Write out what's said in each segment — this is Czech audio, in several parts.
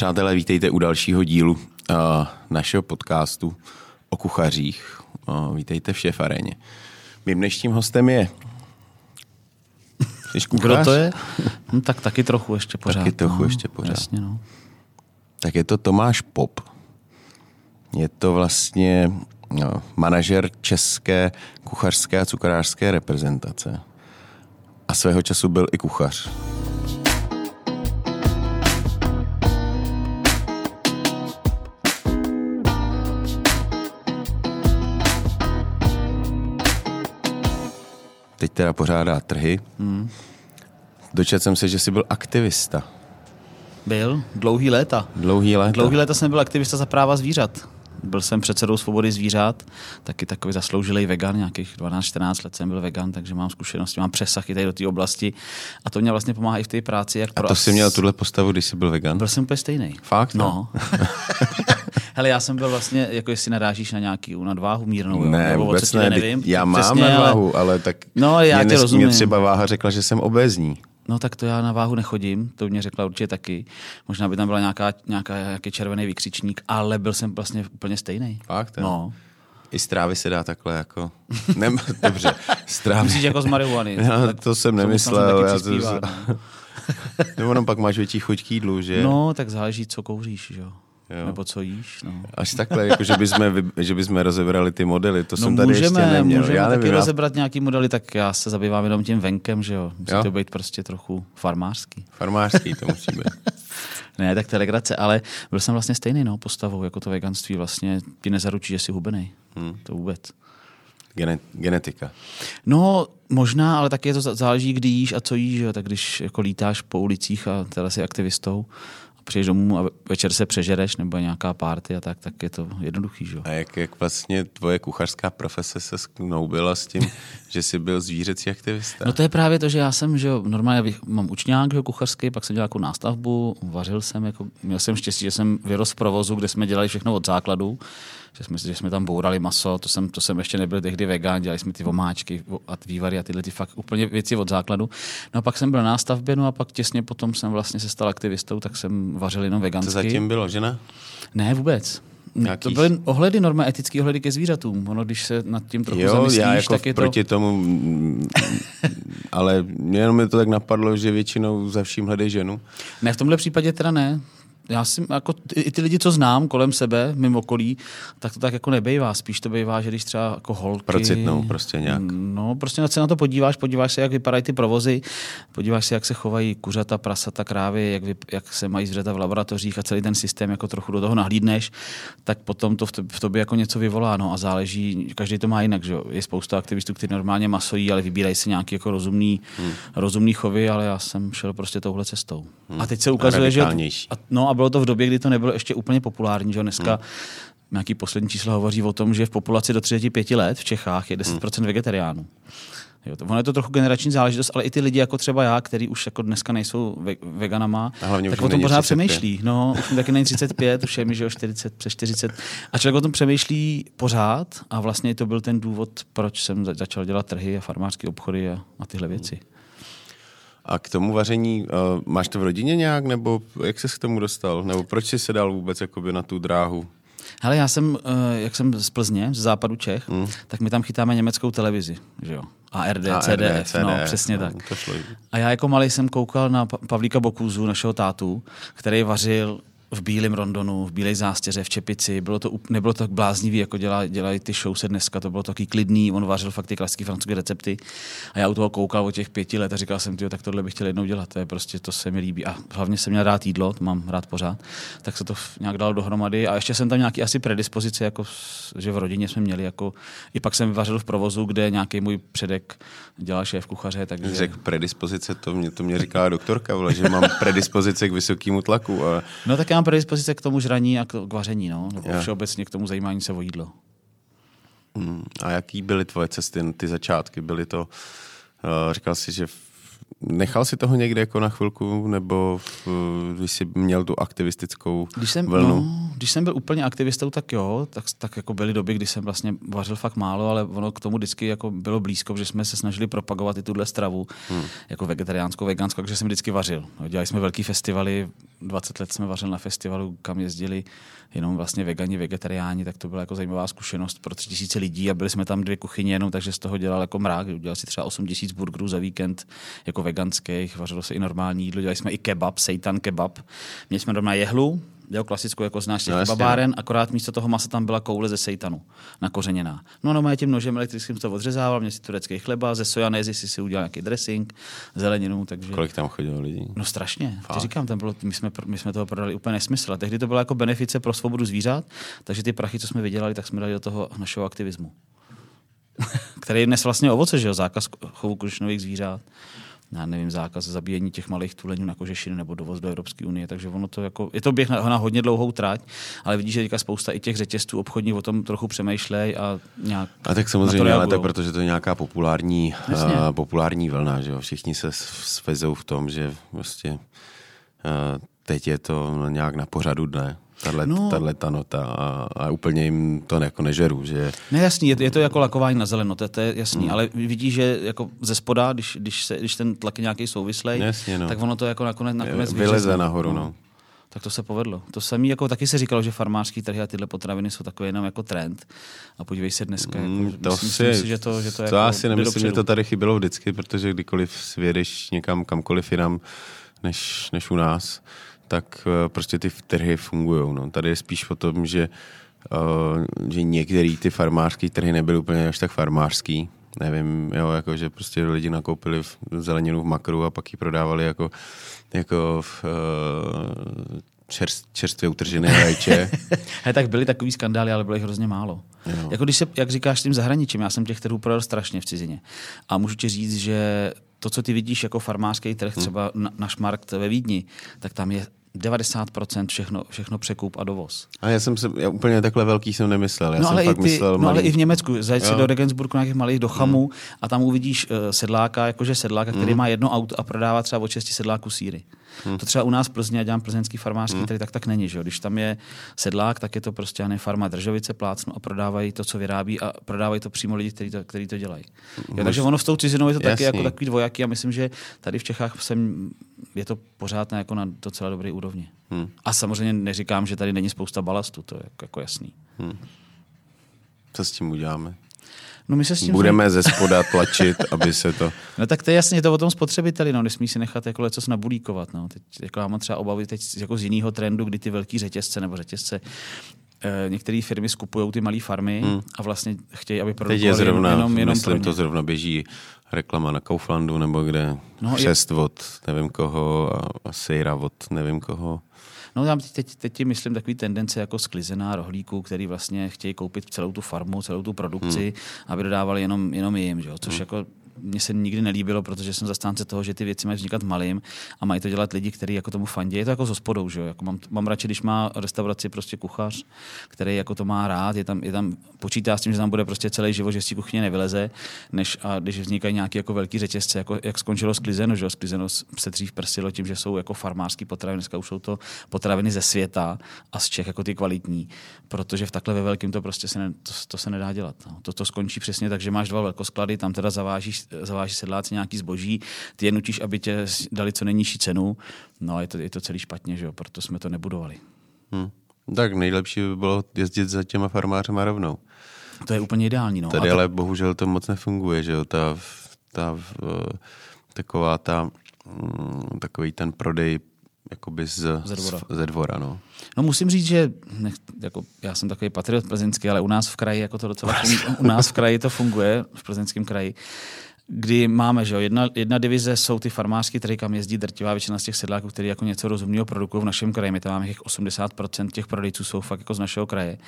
Přátelé, vítejte u dalšího dílu uh, našeho podcastu o kuchařích. Uh, vítejte v šéf aréně. Mým dnešním hostem je... Jsi kuchař? Kdo to je? No, tak taky trochu ještě pořád. Taky trochu no, ještě pořád. Jasně, no. Tak je to Tomáš Pop. Je to vlastně no, manažer české kuchařské a cukrářské reprezentace. A svého času byl i kuchař. Teď teda pořádá trhy. Hmm. Dočetl jsem se, že jsi byl aktivista. Byl dlouhý léta. Dlouhý léta. Dlouhý léta jsem byl aktivista za práva zvířat. Byl jsem předsedou svobody zvířat, taky takový zasloužilý vegan, nějakých 12-14 let jsem byl vegan, takže mám zkušenosti, mám přesah i tady do té oblasti a to mě vlastně pomáhá i v té práci. Jak A to jsi měl tuhle postavu, když jsi byl vegan? Byl jsem úplně stejný. Fakt? No. Hele, já jsem byl vlastně, jako jestli narážíš na nějaký nadváhu mírnou? Ne, nebo vůbec o co ti ne. nevím. Já mám Přesně, nadváhu, ale... ale tak No, já mě, tě rozumím. mě třeba váha řekla, že jsem obézní. No tak to já na váhu nechodím, to mě řekla určitě taky. Možná by tam byla nějaká, nějaká nějaký červený vykřičník, ale byl jsem vlastně úplně stejný. Fakt, jo? No. I z trávy se dá takhle jako... Ne, dobře, z trávy. Myslíš jako z marihuany? Já Tak to jsem nemyslel. taky já to, no. nebo jenom pak máš větší chuť k jídlu, že? no, tak záleží, co kouříš, jo. Jo. Nebo co jíš, no. Až takhle, jako že bychom, že bychom rozebrali ty modely, to No jsem tady můžeme, ještě neměl. můžeme já taky nevím, já- rozebrat nějaký modely, tak já se zabývám jenom tím venkem, že jo. Musí Jo. to být prostě trochu farmářský. Farmářský to musí být. Ne, tak to je legrace, ale byl jsem vlastně stejný no, postavou, jako to veganství vlastně ti nezaručí, že jsi hubený. Hmm. To vůbec. Gene, genetika. No, možná, ale taky je to zá- záleží, kdy jíš a co jíš. Jo. Tak když jako lítáš po ulicích a teda jsi aktivistou přijdeš domů a ve- večer se přežereš nebo nějaká party a tak, tak je to jednoduchý. Že? A jak, jak vlastně tvoje kuchařská profese se sknoubila s tím, že jsi byl zvířecí aktivista? No to je právě to, že já jsem, že normálně bych- mám učňák že kuchařský, pak jsem dělal jako nástavbu, vařil jsem, jako, měl jsem štěstí, že jsem vyrost v provozu, kde jsme dělali všechno od základu, že jsme, že jsme tam bourali maso, to jsem, to jsem ještě nebyl tehdy vegan, dělali jsme ty vomáčky a vývary a tyhle ty fakt úplně věci od základu. No a pak jsem byl na nástavbě, no a pak těsně potom jsem vlastně se stal aktivistou, tak jsem vařil jenom Co vegansky. zatím bylo, že ne? Ne, vůbec. Nějaký- To byly ohledy, normálně etické ohledy ke zvířatům. Ono, když se nad tím trochu Jo, zamyslíš, já jako tak je to... proti tomu, mm, ale jenom mi to tak napadlo, že většinou za vším hledej ženu. Ne, v tomhle případě teda ne. Já si, jako i ty lidi, co znám kolem sebe, mimo okolí, tak to tak jako nebejvá. Spíš to bývá, že když třeba jako holky... Procitnou prostě nějak. No, prostě se na to podíváš, podíváš se, jak vypadají ty provozy, podíváš se, jak se chovají kuřata, prasata, krávy, jak, vyp, jak se mají zvířata v laboratořích a celý ten systém jako trochu do toho nahlídneš, tak potom to v tobě, v tobě jako něco vyvolá. No a záleží, každý to má jinak. Že? jo. Je spousta aktivistů, kteří normálně masojí, ale vybírají si nějaký jako rozumný, hmm. rozumný chovy, ale já jsem šel prostě touhle cestou. Hmm. A teď se ukazuje, že... A, no a bylo to v době, kdy to nebylo ještě úplně populární, že dneska hmm. nějaký poslední číslo hovoří o tom, že v populaci do 35 let v Čechách je 10% hmm. vegetariánů. Jo, to, ono je to trochu generační záležitost, ale i ty lidi jako třeba já, který už jako dneska nejsou ve, veganama, tak o tom pořád 35. přemýšlí. No, už taky není 35, už je mi, že jo, 40, přes 40. A člověk o tom přemýšlí pořád a vlastně to byl ten důvod, proč jsem za- začal dělat trhy a farmářské obchody a, a tyhle věci. A k tomu vaření, uh, máš to v rodině nějak, nebo jak jsi k tomu dostal? Nebo proč jsi se dal vůbec jakoby na tu dráhu? Hele, já jsem, eh, jak jsem z Plzně, z západu Čech, Hmm. tak my tam chytáme německou televizi, že jo. ARD, ARD, CDF, no, přesně no, tak. to šlo. A já jako malý jsem koukal na Pa- Pavlíka Bokuzu, našeho tátu, který vařil v bílém rondonu, v bílé zástěře, v čepici. Bylo to, nebylo to tak bláznivý, jako dělá, dělají ty show se dneska. To bylo taky klidný, on vařil fakt ty klasické francouzské recepty. A já u toho koukal od těch pěti let a říkal jsem, tak tohle bych chtěl jednou dělat. To je prostě, to se mi líbí. A hlavně jsem měl rád jídlo, to mám rád pořád. Tak se to nějak dalo dohromady. A ještě jsem tam nějaký asi predispozice, jako, že v rodině jsme měli. Jako, I pak jsem vařil v provozu, kde nějaký můj předek dělal šéf kuchaře. Takže... Řekl predispozice, to mě, to mě říká doktorka, vole, že mám predispozice k vysokému tlaku. A No tak já mám predispozice k tomu žraní a k, vaření, no. Nebo Jo. všeobecně k tomu zajímání se o jídlo. Mm, A jaký byly tvoje cesty, ty začátky? Byly to, uh, říkal jsi, že v- nechal si toho někde jako na chvilku, nebo v, když jsi měl tu aktivistickou Když jsem, vlnu? no, když jsem byl úplně aktivistou, tak jo, tak, tak jako byly doby, kdy jsem vlastně vařil fakt málo, ale ono k tomu vždycky jako bylo blízko, že jsme se snažili propagovat i tuhle stravu, hmm. jako vegetariánskou, veganskou, takže jsem vždycky vařil. No, dělali jsme velký festivaly, 20 let jsme vařili na festivalu, kam jezdili jenom vlastně vegani, vegetariáni, tak to byla jako zajímavá zkušenost pro tři tisíce lidí a byli jsme tam dvě kuchyně jenom, takže z toho dělal jako mrák. Udělal si třeba 8 tisíc burgerů za víkend jako veganských, vařilo se i normální jídlo, dělali jsme i kebab, seitan kebab. Měli jsme doma jehlu, jo, klasickou, jako znáš těch no, babáren, akorát místo toho masa tam byla koule ze sejtanu, nakořeněná. No, no, tím nožem elektrickým to odřezával, měl si turecký chleba, ze sojanézy si si udělal nějaký dressing, zeleninu, takže... Kolik tam chodilo lidí? No strašně. Ty říkám, tam bylo, my, jsme, my jsme toho prodali úplně nesmysl. A tehdy to bylo jako benefice pro svobodu zvířat, takže ty prachy, co jsme vydělali, tak jsme dali do toho našeho aktivismu. který je dnes vlastně ovoce, že jo, zákaz chovu kožešinových zvířat já nevím, zákaz zabíjení těch malých tuleňů na kožešiny nebo dovoz do Evropské unie. Takže ono to jako, je to běh na, na hodně dlouhou trať, ale vidíš, že teďka spousta i těch řetězců obchodních o tom trochu přemýšlej a nějak. A tak samozřejmě, ale tak protože to je nějaká populární, uh, populární vlna, že jo? Všichni se svezou v tom, že vlastně uh, teď je to nějak na pořadu dne tahle, no. ta nota a, a úplně jim to jako nežeru. Že... Ne, jasný, je, je to jako lakování na zeleno, to, to je jasný, mm. ale vidíš, že jako ze spoda, když, když, se, když ten tlak je nějaký souvislej, jasně, no. tak ono to jako nakonec, nakonec vyleze nahoru. No. no. Tak to se povedlo. To samé, jako taky se říkalo, že farmářský trhy a tyhle potraviny jsou takové jenom jako trend. A podívej se dneska. Jako, mm, to myslím, si, myslím si, že to, že to, to jako asi nemyslím, že to tady chybělo vždycky, protože kdykoliv svědeš někam kamkoliv jinam než, než u nás, tak eh, prostě ty trhy fungují. No. Tady je spíš o tom, že, uh, že některé ty farmářské trhy nebyly úplně až tak farmářský. Nevím, jo, jako, že prostě lidi nakoupili v zeleninu v makru a pak ji prodávali jako, jako v, uh, čerst, čerstvě utržené rajče. He, tak byly takový skandály, ale bylo jich hrozně málo. Jo. Jako když se, jak říkáš, s tím zahraničím, já jsem těch trhů prodal strašně v cizině. A můžu ti říct, že to, co ty vidíš jako farmářský trh, hmm. třeba na, na Šmarkt ve Vídni, tak tam je 90% všechno, všechno překup a dovoz. A já jsem se, já úplně takhle velký jsem nemyslel. Já no, jsem ale, fakt i ty, myslel no ale i v Německu, zajď si do Regensburgu nějakých malých do Chamu mm. a tam uvidíš uh, sedláka, jakože sedláka, který mm. má jedno auto a prodává třeba od šesti sedláků síry. Hmm. To třeba u nás v Plzni, já dělám plzeňský farmářský, hmm. tady tak tak není. Že? Když tam je sedlák, tak je to prostě ne farma Držovice, plácnu a prodávají to, co vyrábí a prodávají to přímo lidi, kteří to, který to dělají. Hmm. Jo, takže ono s tou cizinou je to taky jako takový dvojaký a myslím, že tady v Čechách jsem, je to pořád jako na docela dobré úrovni. Hmm. A samozřejmě neříkám, že tady není spousta balastu, to je jako, jako jasný. Hmm. Co s tím uděláme? No my se s tím Budeme ze spoda tlačit, aby se to... No tak to je jasně, to o tom spotřebiteli, no, nesmí si nechat jako co nabulíkovat. No. Teď, jako já mám třeba obavy teď jako z jiného trendu, kdy ty velký řetězce nebo řetězce eh, některé firmy skupují ty malé farmy hmm. a vlastně chtějí, aby produkovali Teď je zrovna, jenom, jenom myslím, to zrovna běží reklama na Kauflandu nebo kde, no, křest je... od nevím koho a, a sejra od nevím koho. No já teď, teď myslím takový tendence jako sklizená rohlíků, který vlastně chtějí koupit celou tu farmu, celou tu produkci, hmm. aby dodávali jenom, jenom jim, že? což hmm. jako mně se nikdy nelíbilo, protože jsem zastánce toho, že ty věci mají vznikat malým a mají to dělat lidi, kteří jako tomu fandí. Je to jako s hospodou, že jo? Jako mám, mám radši, když má restauraci prostě kuchař, který jako to má rád, je tam, je tam, počítá s tím, že tam bude prostě celý život, že z kuchyně nevyleze, než a když vznikají nějaké jako velký řetězce, jako jak skončilo sklizeno, že jo? Sklizeno se dřív prsilo tím, že jsou jako farmářský potraviny, dneska už jsou to potraviny ze světa a z Čech jako ty kvalitní, protože v takhle ve velkém to prostě se ne, to, to, se nedá dělat. No. To, to skončí přesně tak, že máš dva velkosklady, tam teda zavážíš zaváží sedláci nějaký zboží, ty je nutíš, aby tě dali co nejnižší cenu, no a je to, je to celý špatně, že jo? proto jsme to nebudovali. Hmm. Tak nejlepší by bylo jezdit za těma farmářema rovnou. To je úplně ideální. No. Tady to... ale bohužel to moc nefunguje, že jo? Ta, ta, taková ta, mm, takový ten prodej jakoby z, ze dvora. Z, ze dvora no. no. musím říct, že nech, jako, já jsem takový patriot plzeňský, ale u nás v kraji jako to docela funguje, u nás v kraji to funguje, v plzeňském kraji kdy máme, že jo, jedna, jedna divize jsou ty farmářské trhy, kam jezdí drtivá většina z těch sedláků, kteří jako něco rozumného produkují v našem kraji. My tam máme těch 80% těch prodejců jsou fakt jako z našeho kraje.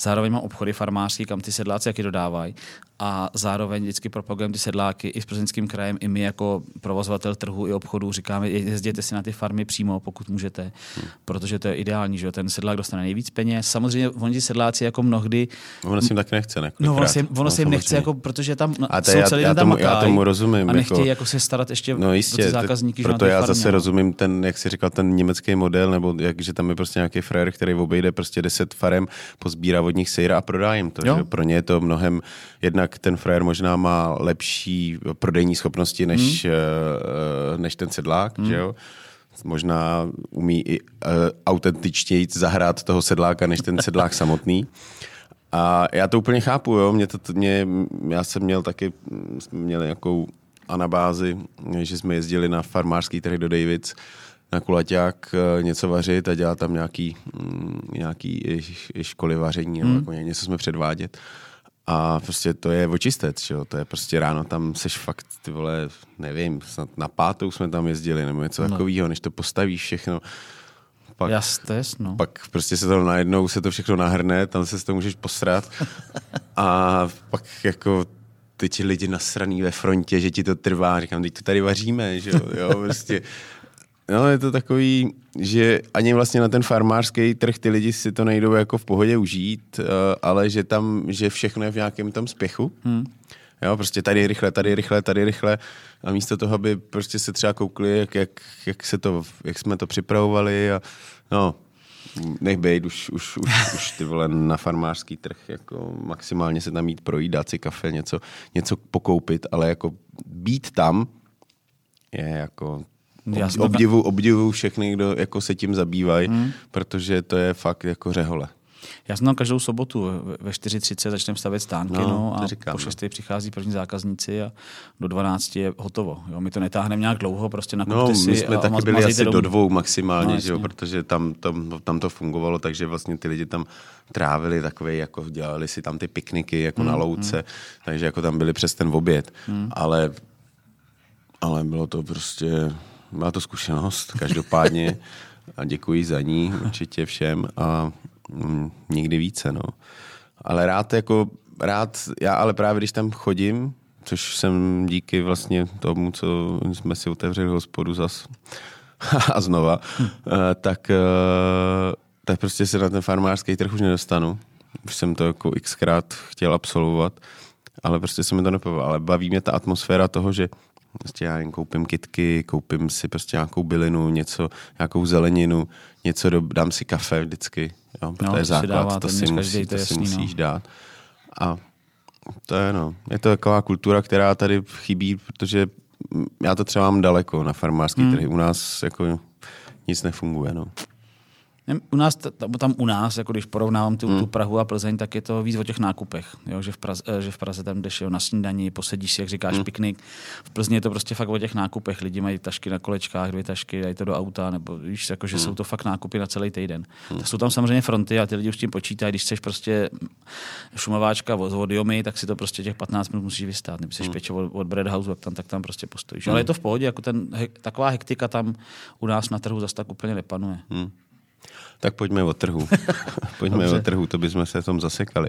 Zároveň mám obchody farmářské, kam ty sedláci jaký dodávají. A zároveň vždycky propagujeme ty sedláky i s plzeňským krajem, i my jako provozovatel trhu i obchodu říkáme, jezděte si na ty farmy přímo, pokud můžete, hmm. protože to je ideální, že jo, ten sedlák dostane nejvíc peněz. Samozřejmě oni ty sedláci jako mnohdy. Ono si jim taky nechce, ne? No, ono si, ono no, jim nechce, jako, protože tam a jsou celý já, tomu, já tomu rozumím. A nechtějí jako, jako se starat ještě no jistě, ty zákazníky. Proto já farmě, zase no. rozumím ten, jak jsi říkal, ten německý model, nebo jak, že tam je prostě nějaký frajer, který obejde prostě 10 farem, pozbírá od nich sejra a prodá jim to. Že? Pro ně je to mnohem, jednak ten frajer možná má lepší prodejní schopnosti než, hmm. než ten sedlák, hmm. že jo? možná umí i uh, autentičtěji zahrát toho sedláka, než ten sedlák samotný. A já to úplně chápu, jo. Mě to, mě, já jsem měl taky, jsme měli nějakou anabázi, že jsme jezdili na farmářský trh do Davids, na kulaťák eh, něco vařit a dělat tam nějaký, mm, nějaký školy vaření, hmm. nebo jako něco jsme předvádět. A prostě to je očistec, že jo? to je prostě ráno tam seš fakt, ty vole, nevím, snad na pátou jsme tam jezdili, nebo něco no. takového, než to postavíš všechno. Pak, Jastes, no. pak prostě se to najednou se to všechno nahrne, tam se to můžeš posrat a pak jako ty ti lidi nasraný ve frontě, že ti to trvá, říkám, teď to tady vaříme, že jo, jo prostě No, je to takový, že ani vlastně na ten farmářský trh ty lidi si to nejdou jako v pohodě užít, eh, ale že tam, že všechno je v nějakém tom spěchu. Hmm. Jo, prostě tady rychle, tady rychle, tady rychle. A místo toho, aby prostě se třeba koukli, jak, jak, jak, se to, jak jsme to připravovali a no, nech bejt, už, už, už, už ty vole na farmářský trh, jako maximálně se tam mít projít, dát si kafe, něco, něco pokoupit, ale jako být tam je jako obdivu, obdivu všechny, kdo jako se tím zabývají, hmm. protože to je fakt jako řehole. Já jsem tam každou sobotu ve 4.30 začneme stavět stánky no, no, a říkám, po 6. No. přichází první zákazníci a do 12 je hotovo. Jo, my to netáhneme nějak dlouho, prostě na No, my jsme a taky byli asi domů. do dvou maximálně, no, že jo, protože tam, tam, tam, to fungovalo, takže vlastně ty lidi tam trávili takové, jako dělali si tam ty pikniky jako hmm, na louce, hmm. takže jako tam byli přes ten oběd. Hmm. Ale, ale bylo to prostě má to zkušenost, každopádně. A děkuji za ní určitě všem a mm, nikdy více, no. Ale rád jako, rád, já ale právě když tam chodím, což jsem díky vlastně tomu, co jsme si otevřeli hospodu zas a znova, hm. tak, eh, tak prostě se na ten farmářský trh už nedostanu. Už jsem to jako xkrát chtěl absolvovat, ale prostě se mi to nepovedlo. Ale baví mě ta atmosféra toho, že Prostě já jen koupím kitky, koupím si prostě nějakou bylinu, něco, nějakou zeleninu, něco, do, dám si kafe vždycky, jo, protože no, je základ, to si, musí, to, to si musíš no. dát. A to je, no, je to taková kultura, která tady chybí, protože já to třeba mám daleko na farmářský hmm. trhy. U nás jako nic nefunguje, no. U nás, tam u nás, jako když porovnávám tu, hmm. tu Prahu a Plzeň, tak je to víc o těch nákupech. Jo? Že, v Praze, eh, že v Praze tam jdeš jo, na snídaní, posedíš si, jak říkáš, hmm. piknik. V Plzni je to prostě fakt o těch nákupech. Lidi mají tašky na kolečkách, dvě tašky, dají to do auta, nebo víš, jako, že hmm. jsou to fakt nákupy na celý týden. Hmm. Tak jsou tam samozřejmě fronty a ty lidi už tím počítají. Když chceš prostě šumováčka od Vodiomy, tak si to prostě těch 15 minut musíš vystát. Nebo chceš hmm. pěče od, od Bread House, tak tam, tak tam prostě postojíš. Hmm. Ale je to v pohodě, jako ten, taková hektika tam u nás na trhu zase tak úplně nepanuje. Hmm. Tak pojďme o trhu. pojďme Dobře. o trhu, to bychom se v tom zasekali.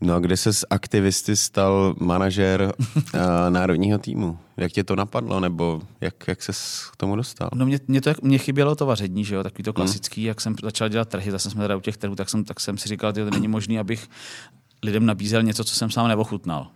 No a kde se z aktivisty stal manažer uh, národního týmu? Jak tě to napadlo, nebo jak, jak se k tomu dostal? No mě, mě, to, mě chybělo to vaření, že jo, takový to hmm. klasický, hmm. jak jsem začal dělat trhy, zase jsme tady u těch trhů, tak jsem, tak jsem si říkal, že to není možné, abych lidem nabízel něco, co jsem sám neochutnal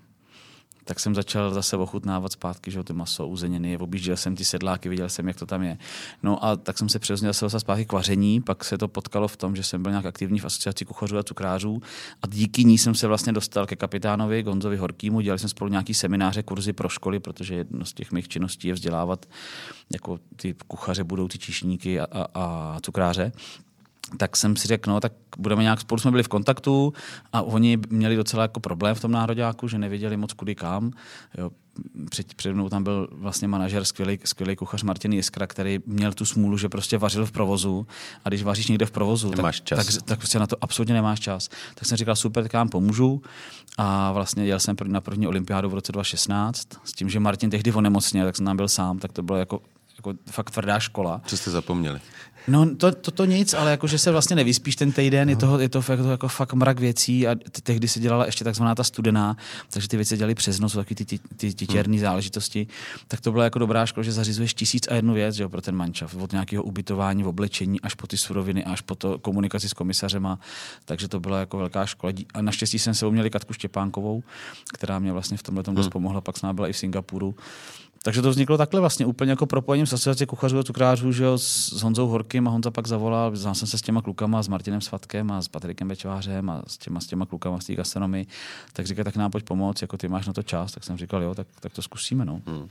tak jsem začal zase ochutnávat zpátky, že ty maso, uzeniny, objížděl jsem ty sedláky, viděl jsem, jak to tam je. No a tak jsem se přirozeně zase zpátky k vaření, pak se to potkalo v tom, že jsem byl nějak aktivní v asociaci kuchařů a cukrářů a díky ní jsem se vlastně dostal ke kapitánovi Gonzovi Horkýmu, dělali jsme spolu nějaký semináře, kurzy pro školy, protože jedno z těch mých činností je vzdělávat jako ty kuchaře, budoucí číšníky a, a, a cukráře tak jsem si řekl, no, tak budeme nějak, spolu jsme byli v kontaktu a oni měli docela jako problém v tom nároďáku, že nevěděli moc kudy kam. Jo, před, před mnou tam byl vlastně manažer, skvělý, skvělý kuchař Martin Jiskra, který měl tu smůlu, že prostě vařil v provozu a když vaříš někde v provozu, tak, tak, tak, prostě na to absolutně nemáš čas. Tak jsem říkal, super, tak vám pomůžu a vlastně jel jsem na první olympiádu v roce 2016 s tím, že Martin tehdy onemocněl, tak jsem tam byl sám, tak to bylo jako jako fakt tvrdá škola. Co jste zapomněli? No to, to, to nic, ale jako, že se vlastně nevyspíš ten týden, je, toho, je to fakt, to jako fakt mrak věcí a tehdy se dělala ještě takzvaná ta studená, takže ty věci dělali přes noc, taky ty, ty, ty, ty těrné hmm. záležitosti. Tak to byla jako dobrá škola, že zařizuješ tisíc a jednu věc že jo, pro ten mančav. Od nějakého ubytování, v oblečení až po ty suroviny, až po to komunikaci s komisařema. Takže to byla jako velká škola. A naštěstí jsem se uměli Katku Štěpánkovou, která mě vlastně v tomhle tom hmm. pomohla, pak jsme byla i v Singapuru. Takže to vzniklo takhle vlastně úplně jako propojením s asociací kuchařů a cukrářů, že jo, s Honzou Horkým a Honza pak zavolal, znal jsem se s těma klukama, s Martinem Svatkem a s Patrikem Bečvářem a s těma, s těma klukama z té gastronomii, tak říká, tak nám pojď pomoct, jako ty máš na to čas, tak jsem říkal, jo, tak, tak to zkusíme, no. Hmm.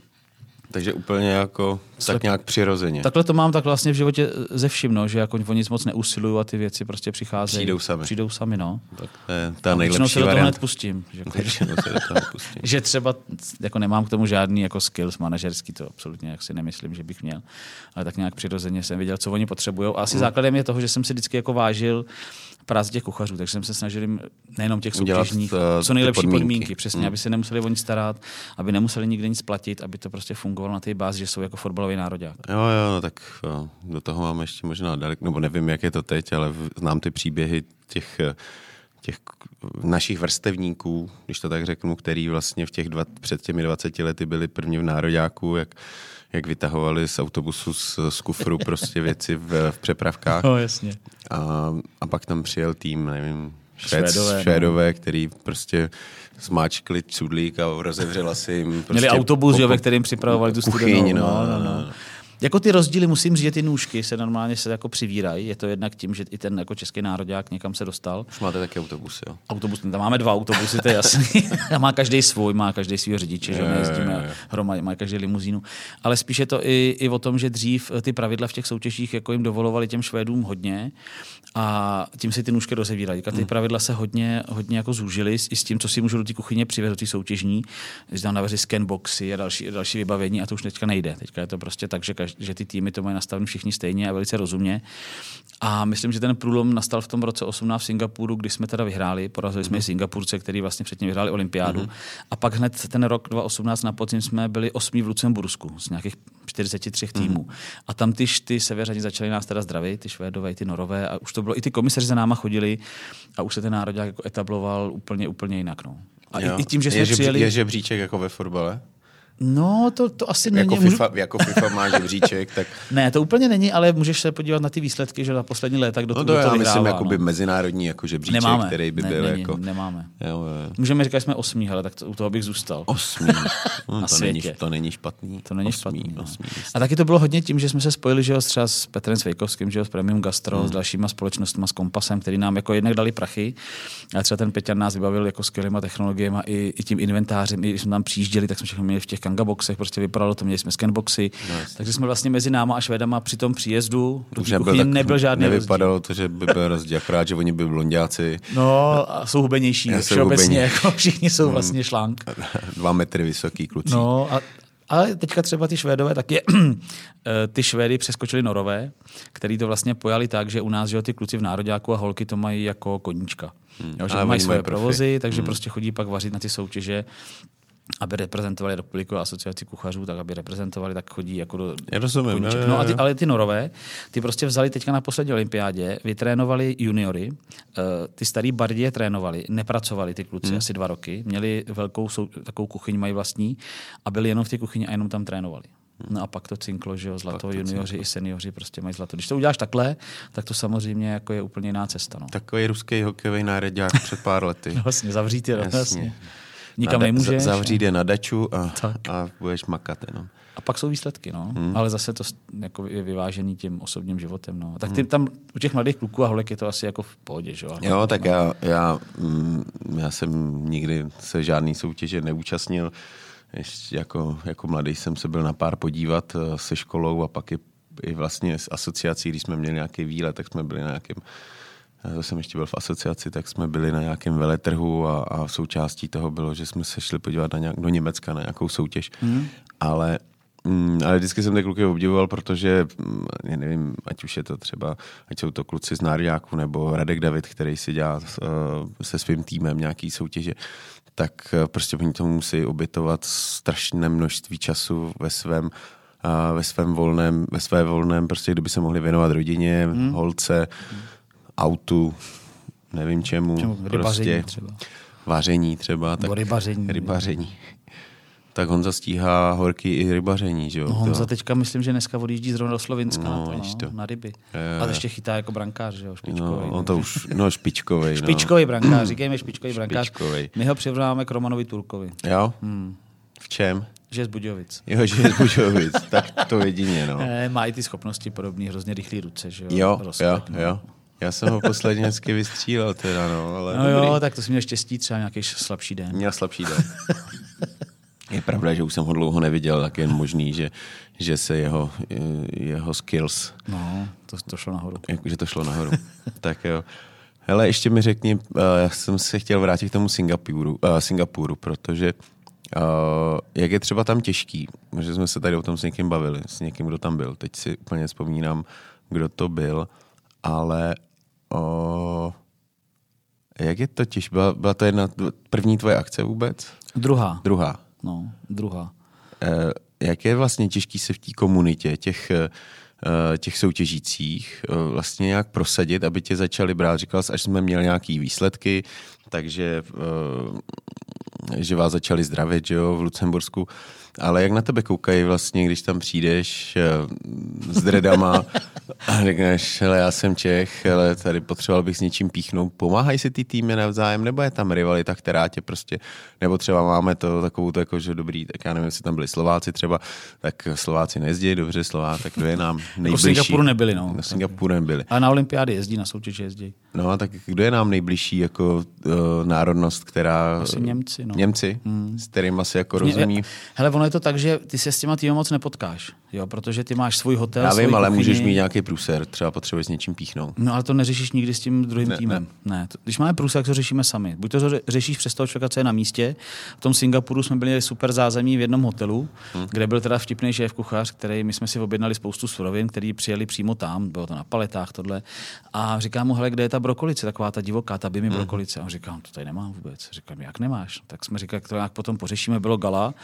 Takže úplně jako tak nějak přirozeně. Takhle to mám tak vlastně v životě ze vším, no, že jako o nic moc neusiluju a ty věci prostě přicházejí. Přijdou sami. Přijdou sami, no. Tak to je ta nejlepší se do toho hned pustím. Že, jako, se do toho pustím. že třeba jako nemám k tomu žádný jako skills manažerský, to absolutně jak si nemyslím, že bych měl. Ale tak nějak přirozeně jsem viděl, co oni potřebují. A asi hmm. základem je toho, že jsem si vždycky jako vážil práci těch kuchařů, takže jsem se snažil jim nejenom těch soutěžních, eh, co nejlepší podmínky, podmínky přesně, hmm. aby se nemuseli o nic starat, aby nemuseli nikde nic platit, aby to prostě fungovalo na té bázi, že jsou jako fotbalový národák. Jo, jo, no, tak jo, do toho máme ještě možná daleko, nebo nevím, jak je to teď, ale znám ty příběhy těch těch našich vrstevníků, když to tak řeknu, který vlastně v těch dva, před těmi 20 lety byli první v nároďáku, jak jak vytahovali z autobusu z, z kufru prostě věci v, v přepravkách. No, jasně. A, a pak tam přijel tým, nevím, Švéd, Švédové, no. Švédové no. který prostě zmáčkli cudlík a rozevřela si jim prostě Měli autobus, po, po, ve kterým připravovali tu studenou. No, no, no, no. Jako ty rozdíly, musím říct, že ty nůžky se normálně se jako přivírají. Je to jednak tím, že i ten jako český národák někam se dostal. Už máte taky autobus, jo? Autobus, tam máme dva autobusy, to je jasný. má každý svůj, má každý svůj řidiče, že nejezdíme hromady, má každý limuzínu. Ale spíše to i, i o tom, že dřív ty pravidla v těch soutěžích jako jim dovolovali těm Švédům hodně a tím si ty nůžky rozevírají. A ty hmm. pravidla se hodně, hodně jako zúžily i s tím, co si můžu do té kuchyně přivést do té soutěžní, že tam naveří scanboxy a další, další vybavení a to už teďka nejde. Teďka je to prostě tak, že, každý, že ty týmy to mají nastavené všichni stejně a velice rozumně. A myslím, že ten průlom nastal v tom roce 18 v Singapuru, kdy jsme teda vyhráli, porazili jsme mm. Singapurce, který vlastně předtím vyhráli olympiádu. Mm. A pak hned ten rok 2018 na podzim jsme byli osmí v Lucembursku z nějakých 43 mhm. týmů. Mm. A tam ty, ty severani začali nás teda zdravit, ty Švédové, ty Norové a už to bylo, i ty komisaři za náma chodili a už se ten národ jako etabloval úplně, úplně jinak. No. A i, i, tím, že jsme je, přijeli... Je žebříček jako ve fotbale? No, to, to asi jako není. FIFA, jako FIFA má žebříček, tak... ne, to úplně není, ale můžeš se podívat na ty výsledky, že na poslední léta, kdo no to, to já to myslím, jako by mezinárodní jako žebříček, nemáme. který by ne, byl není, jako... Nemáme. Jo, jo. Můžeme říkat, že jsme osmí, ale tak to, u toho bych zůstal. Osmí. No, to, není, to není špatný. To není osmí, špatný. No. Osmí, a taky to bylo hodně tím, že jsme se spojili že jo, třeba s Petrem Svejkovským, že jo, s Premium Gastro, hmm. s dalšíma společnostmi, s Kompasem, který nám jako jednak dali prachy. A třeba ten Peťan nás vybavil jako skvělýma technologiemi i, i tím inventářem. I když jsme tam přijížděli, tak jsme všechno měli v těch kangaboxech, prostě vypadalo to, měli jsme scanboxy. No, takže jsme vlastně mezi náma a Švédama při tom příjezdu do nebyl, kuchyně nebyl žádný Nevypadalo rozdíl. to, že by byl rozdíl, akorát, že oni byli blondiáci. No a jsou hubenější, všeobecně, jako všichni jsou hmm. vlastně šlánk. Dva metry vysoký kluci. No a ale teďka třeba ty Švédové, tak je, ty Švédy přeskočili Norové, který to vlastně pojali tak, že u nás že ty kluci v nároďáku a holky to mají jako koníčka. Hmm. Jo, že mají svoje provozy, takže hmm. prostě chodí pak vařit na ty soutěže aby reprezentovali republiku a asociaci kuchařů, tak aby reprezentovali, tak chodí jako do... Já rozumím. Ne, no a ty, ale ty norové, ty prostě vzali teďka na poslední olympiádě, vytrénovali juniory, uh, ty starý bardě trénovali, nepracovali ty kluci hmm. asi dva roky, měli velkou sou, takovou kuchyň, mají vlastní a byli jenom v té kuchyni a jenom tam trénovali. Hmm. No a pak to cinklo, že jo, zlato, junioři cinklo. i seniori prostě mají zlato. Když to uděláš takhle, tak to samozřejmě jako je úplně jiná cesta. No. Takový ruský hokejový národák před pár lety. no, vlastně, zavřít je, no, vlastně nikam nemůžeš. Zavřít je na daču a, a budeš makat jenom. A pak jsou výsledky, no. Hmm. Ale zase to jako je vyvážený tím osobním životem, no. Tak ty, hmm. tam u těch mladých kluků a holek je to asi jako v pohodě, že jo? Jo, tak já, já, mm, já jsem nikdy se žádný soutěže neúčastnil. Ještě jako, jako mladý jsem se byl na pár podívat eh, se školou a pak i, i vlastně s asociací, když jsme měli nějaký výlet, tak jsme byli na nějakém já jsem ještě byl v asociaci, tak jsme byli na nějakém veletrhu a, a součástí toho bylo, že jsme se šli podívat na nějak, do Německa na nějakou soutěž. Mm. Ale Mm, ale vždycky jsem ty kluky obdivoval, protože, mm, já nevím, ať už je to třeba, ať jsou to kluci z Národňáku nebo Radek David, který si dělá uh, se svým týmem nějaký soutěže, tak uh, prostě oni tomu musí obětovat strašné množství času ve svém a ve svém volném, ve své volném, prostě kdyby se mohli věnovat rodině, hmm. holce, autu, nevím čemu. Čemu? Rybaření prostě, třeba. Vaření třeba. Nebo rybaření. Rybaření. Tak Honza stíhá horky i rybaření, že jo? No, To- Honza teďka myslím, že dneska odjíždí zrovna do Slovinska No, na, to, no, to. na ryby. Jo, A ještě chytá jako brankář, že jo, špičkový. No, on to už, no špičkovej, no. Špičkový brankář, říkejme špičkový brankář. Špičkovej. My ho přirovnáme k Romanovi Turkovi, Jo? Hmm. V čem? že je z Budějovic. Jo, že je z Budějovic, tak to jedině, no. Eh, má i ty schopnosti podobný, hrozně rychlý ruce, že jo? Jo, Rozklep, jo, no. jo. Já jsem ho posledně hezky vystřílel teda, no, ale No dobrý. jo, tak to jsi měl štěstí, třeba nějaký slabší den. Měl slabší den. Je pravda, že už jsem ho dlouho neviděl, tak je možný, že, že se jeho, jeho skills, No, to, to šlo nahoru. jako, že to šlo nahoru. tak jo. Hele, ještě mi řekni, uh, já jsem se chtěl vrátit k tomu Singapuru, uh, Singapuru protože uh, jak je třeba tam těžký, že jsme se tady o tom s někým bavili, s někým, kdo tam byl. Teď si úplně vzpomínám, kdo to byl, ale uh, jak je to těžké? Byla, byla to jedna první tvoje akce vůbec? Druhá. Druhá. No, druhá. Eh, jak je vlastně těžký se v té komunitě těch, eh, těch soutěžících eh, vlastně nějak prosadit, aby tě začali brát. Říkal jsi, až jsme měli nějaký výsledky, takže eh, že vás začali zdravit, že jo, v Lucembursku. Ale jak na tebe koukají vlastně, když tam přijdeš eh, s dredama a řekneš, hele, já jsem Čech, ale tady potřeboval bych s něčím píchnout. Pomáhají si ty týmy navzájem, nebo je tam rivalita, která tě prostě, nebo třeba máme to takovou, to jako, že dobrý, tak já nevím, jestli tam byli Slováci třeba, tak Slováci nejezdí, dobře, Slová, tak kdo je nám nejbližší? Singapuru nebyli, no. Na Singapuru nebyli. Ale na olympiády jezdí, na soutěže jezdí. No a tak kdo je nám nejbližší jako uh, národnost, která... Asi Němci, no. Němci, hmm. s kterým asi jako rozumí. Hele, ono je to tak, že ty se s těma týmy moc nepotkáš, jo, protože ty máš svůj hotel, Já vím, ale kuchyni. můžeš mít nějaký průser, třeba potřebuješ s něčím píchnout. No ale to neřešíš nikdy s tím druhým Ne, týmem. Ne. ne. To, když máme průsak, to řešíme sami. Buď to ře- řešíš přes toho člověka, co je na místě. V tom Singapuru jsme byli super zázemí v jednom hotelu, hmm. kde byl teda vtipný šéf kuchař, který my jsme si objednali spoustu surovin, který přijeli přímo tam, bylo to na paletách tohle. A říkám mu, hele, kde je ta brokolice, taková ta divoká, ta bimi brokolice. A on říká, to tady nemám vůbec. Říkám, jak nemáš? Tak jsme říkali, jak to nějak potom pořešíme, bylo gala.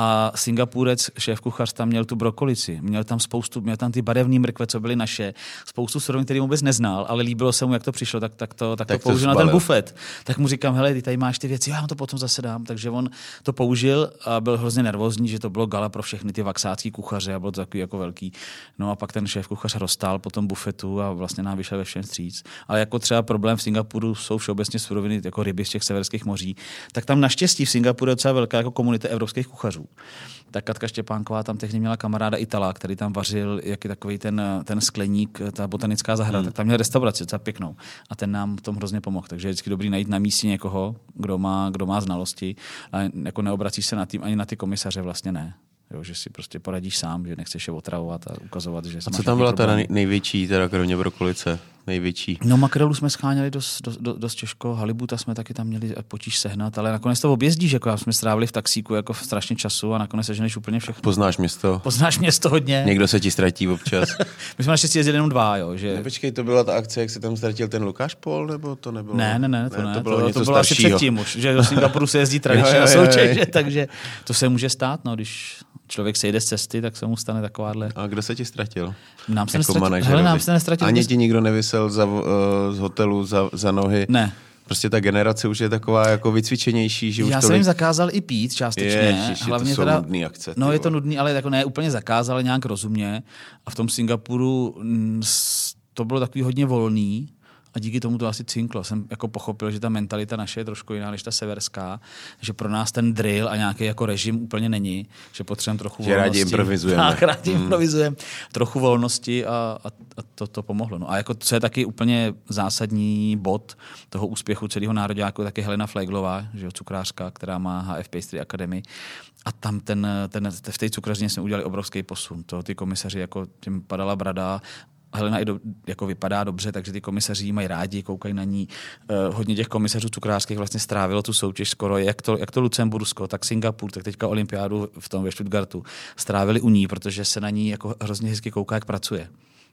A Singapurec, šéf kuchař, tam měl tu brokolici. Měl tam spoustu, měl tam ty barevné mrkve, co byly naše, spoustu surovin, který vůbec neznal, ale líbilo se mu, jak to přišlo, tak, tak to, tak Tak to to použil na ten bufet. Tak mu říkám, hele, ty tady máš ty věci, já vám to potom zase dám. Takže on to použil a byl hrozně nervózní, že to bylo gala pro všechny ty vaxácký kuchaře a bylo to takový jako velký. No a pak ten šéf kuchař rozstál po tom bufetu a vlastně nám vyšel ve všem stříc. Ale jako třeba problém v Singapuru jsou všeobecně suroviny jako ryby z těch severských moří. Tak tam naštěstí v Singapuru je docela velká jako komunita evropských kuchařů. Tak Katka Štěpánková tam tehdy měla kamaráda Itala, který tam vařil, jak je takový ten, ten skleník, ta botanická zahrada, hmm. tak tam měl restauraci, docela pěknou. A ten nám v tom hrozně pomohl. Takže je vždycky dobrý najít na místě někoho, kdo má, kdo má znalosti. A jako neobracíš se na tým, ani na ty komisaře vlastně ne. Jo, že si prostě poradíš sám, že nechceš je otravovat a ukazovat, že A co tam byla nej- největší, teda kromě brokolice? Největší. No makrelu jsme scháněli dost, dost, dost, dost těžko, halibuta jsme taky tam měli potíž sehnat, ale nakonec to objezdíš, jako já jsme strávili v taxíku jako v strašně času a nakonec seženeš úplně všechno. Poznáš město? Poznáš město hodně. Někdo se ti ztratí občas. My jsme naštěstí jezdili jenom dva, jo, že... No, počkej, to byla ta akce, jak se tam ztratil ten Lukáš Pol, nebo to nebylo? Ne, ne, ne, to ne. to bylo to, něco to bylo asi staršího. předtím už, že do Singapuru se jezdí tradičně Jo, na soutěže, takže to se může stát, no, když člověk sejde z cesty, tak se mu stane takováhle... A kdo se ti ztratil? Nám se Jako nestratil- hele, nám se nestratil Ani ti nikdo nevysel za, uh, z hotelu za, za nohy? Ne. Prostě ta generace už je taková jako vycvičenější, že už Já jsem tolik... jim zakázal i pít částečně. Ježiši, to hlavně jsou teda, nudný akce, No je to nudný, ale jako ne úplně zakázal, ale nějak rozumně. A v tom Singapuru mm, s- to bylo takový hodně volný a díky tomu to asi cinklo. Jsem jako pochopil, že ta mentalita naše je trošku jiná než ta severská, že pro nás ten drill a nějaký jako režim úplně není, že potřebujeme trochu Že rádi volnosti. improvizujeme. Tak, rádi hmm. improvizujeme. Trochu volnosti a, a, a to, to pomohlo. No a jako co je taky úplně zásadní bod toho úspěchu celého nároďáku, taky Helena Fleglová, že jo, cukrářka, která má HF Pastry Academy. A tam ten, ten, v té cukrařině jsme udělali obrovský posun. To ty komisaři, jako těm padala brada, Helena i do, jako vypadá dobře, takže ty komisaři mají rádi, koukají na ní. Eh, hodně těch komisařů cukrářských vlastně strávilo tu soutěž skoro, jak to, jak to Lucembursko, tak Singapur, tak teďka olympiádu v tom ve Stuttgartu strávili u ní, protože se na ní jako hrozně hezky kouká, jak pracuje.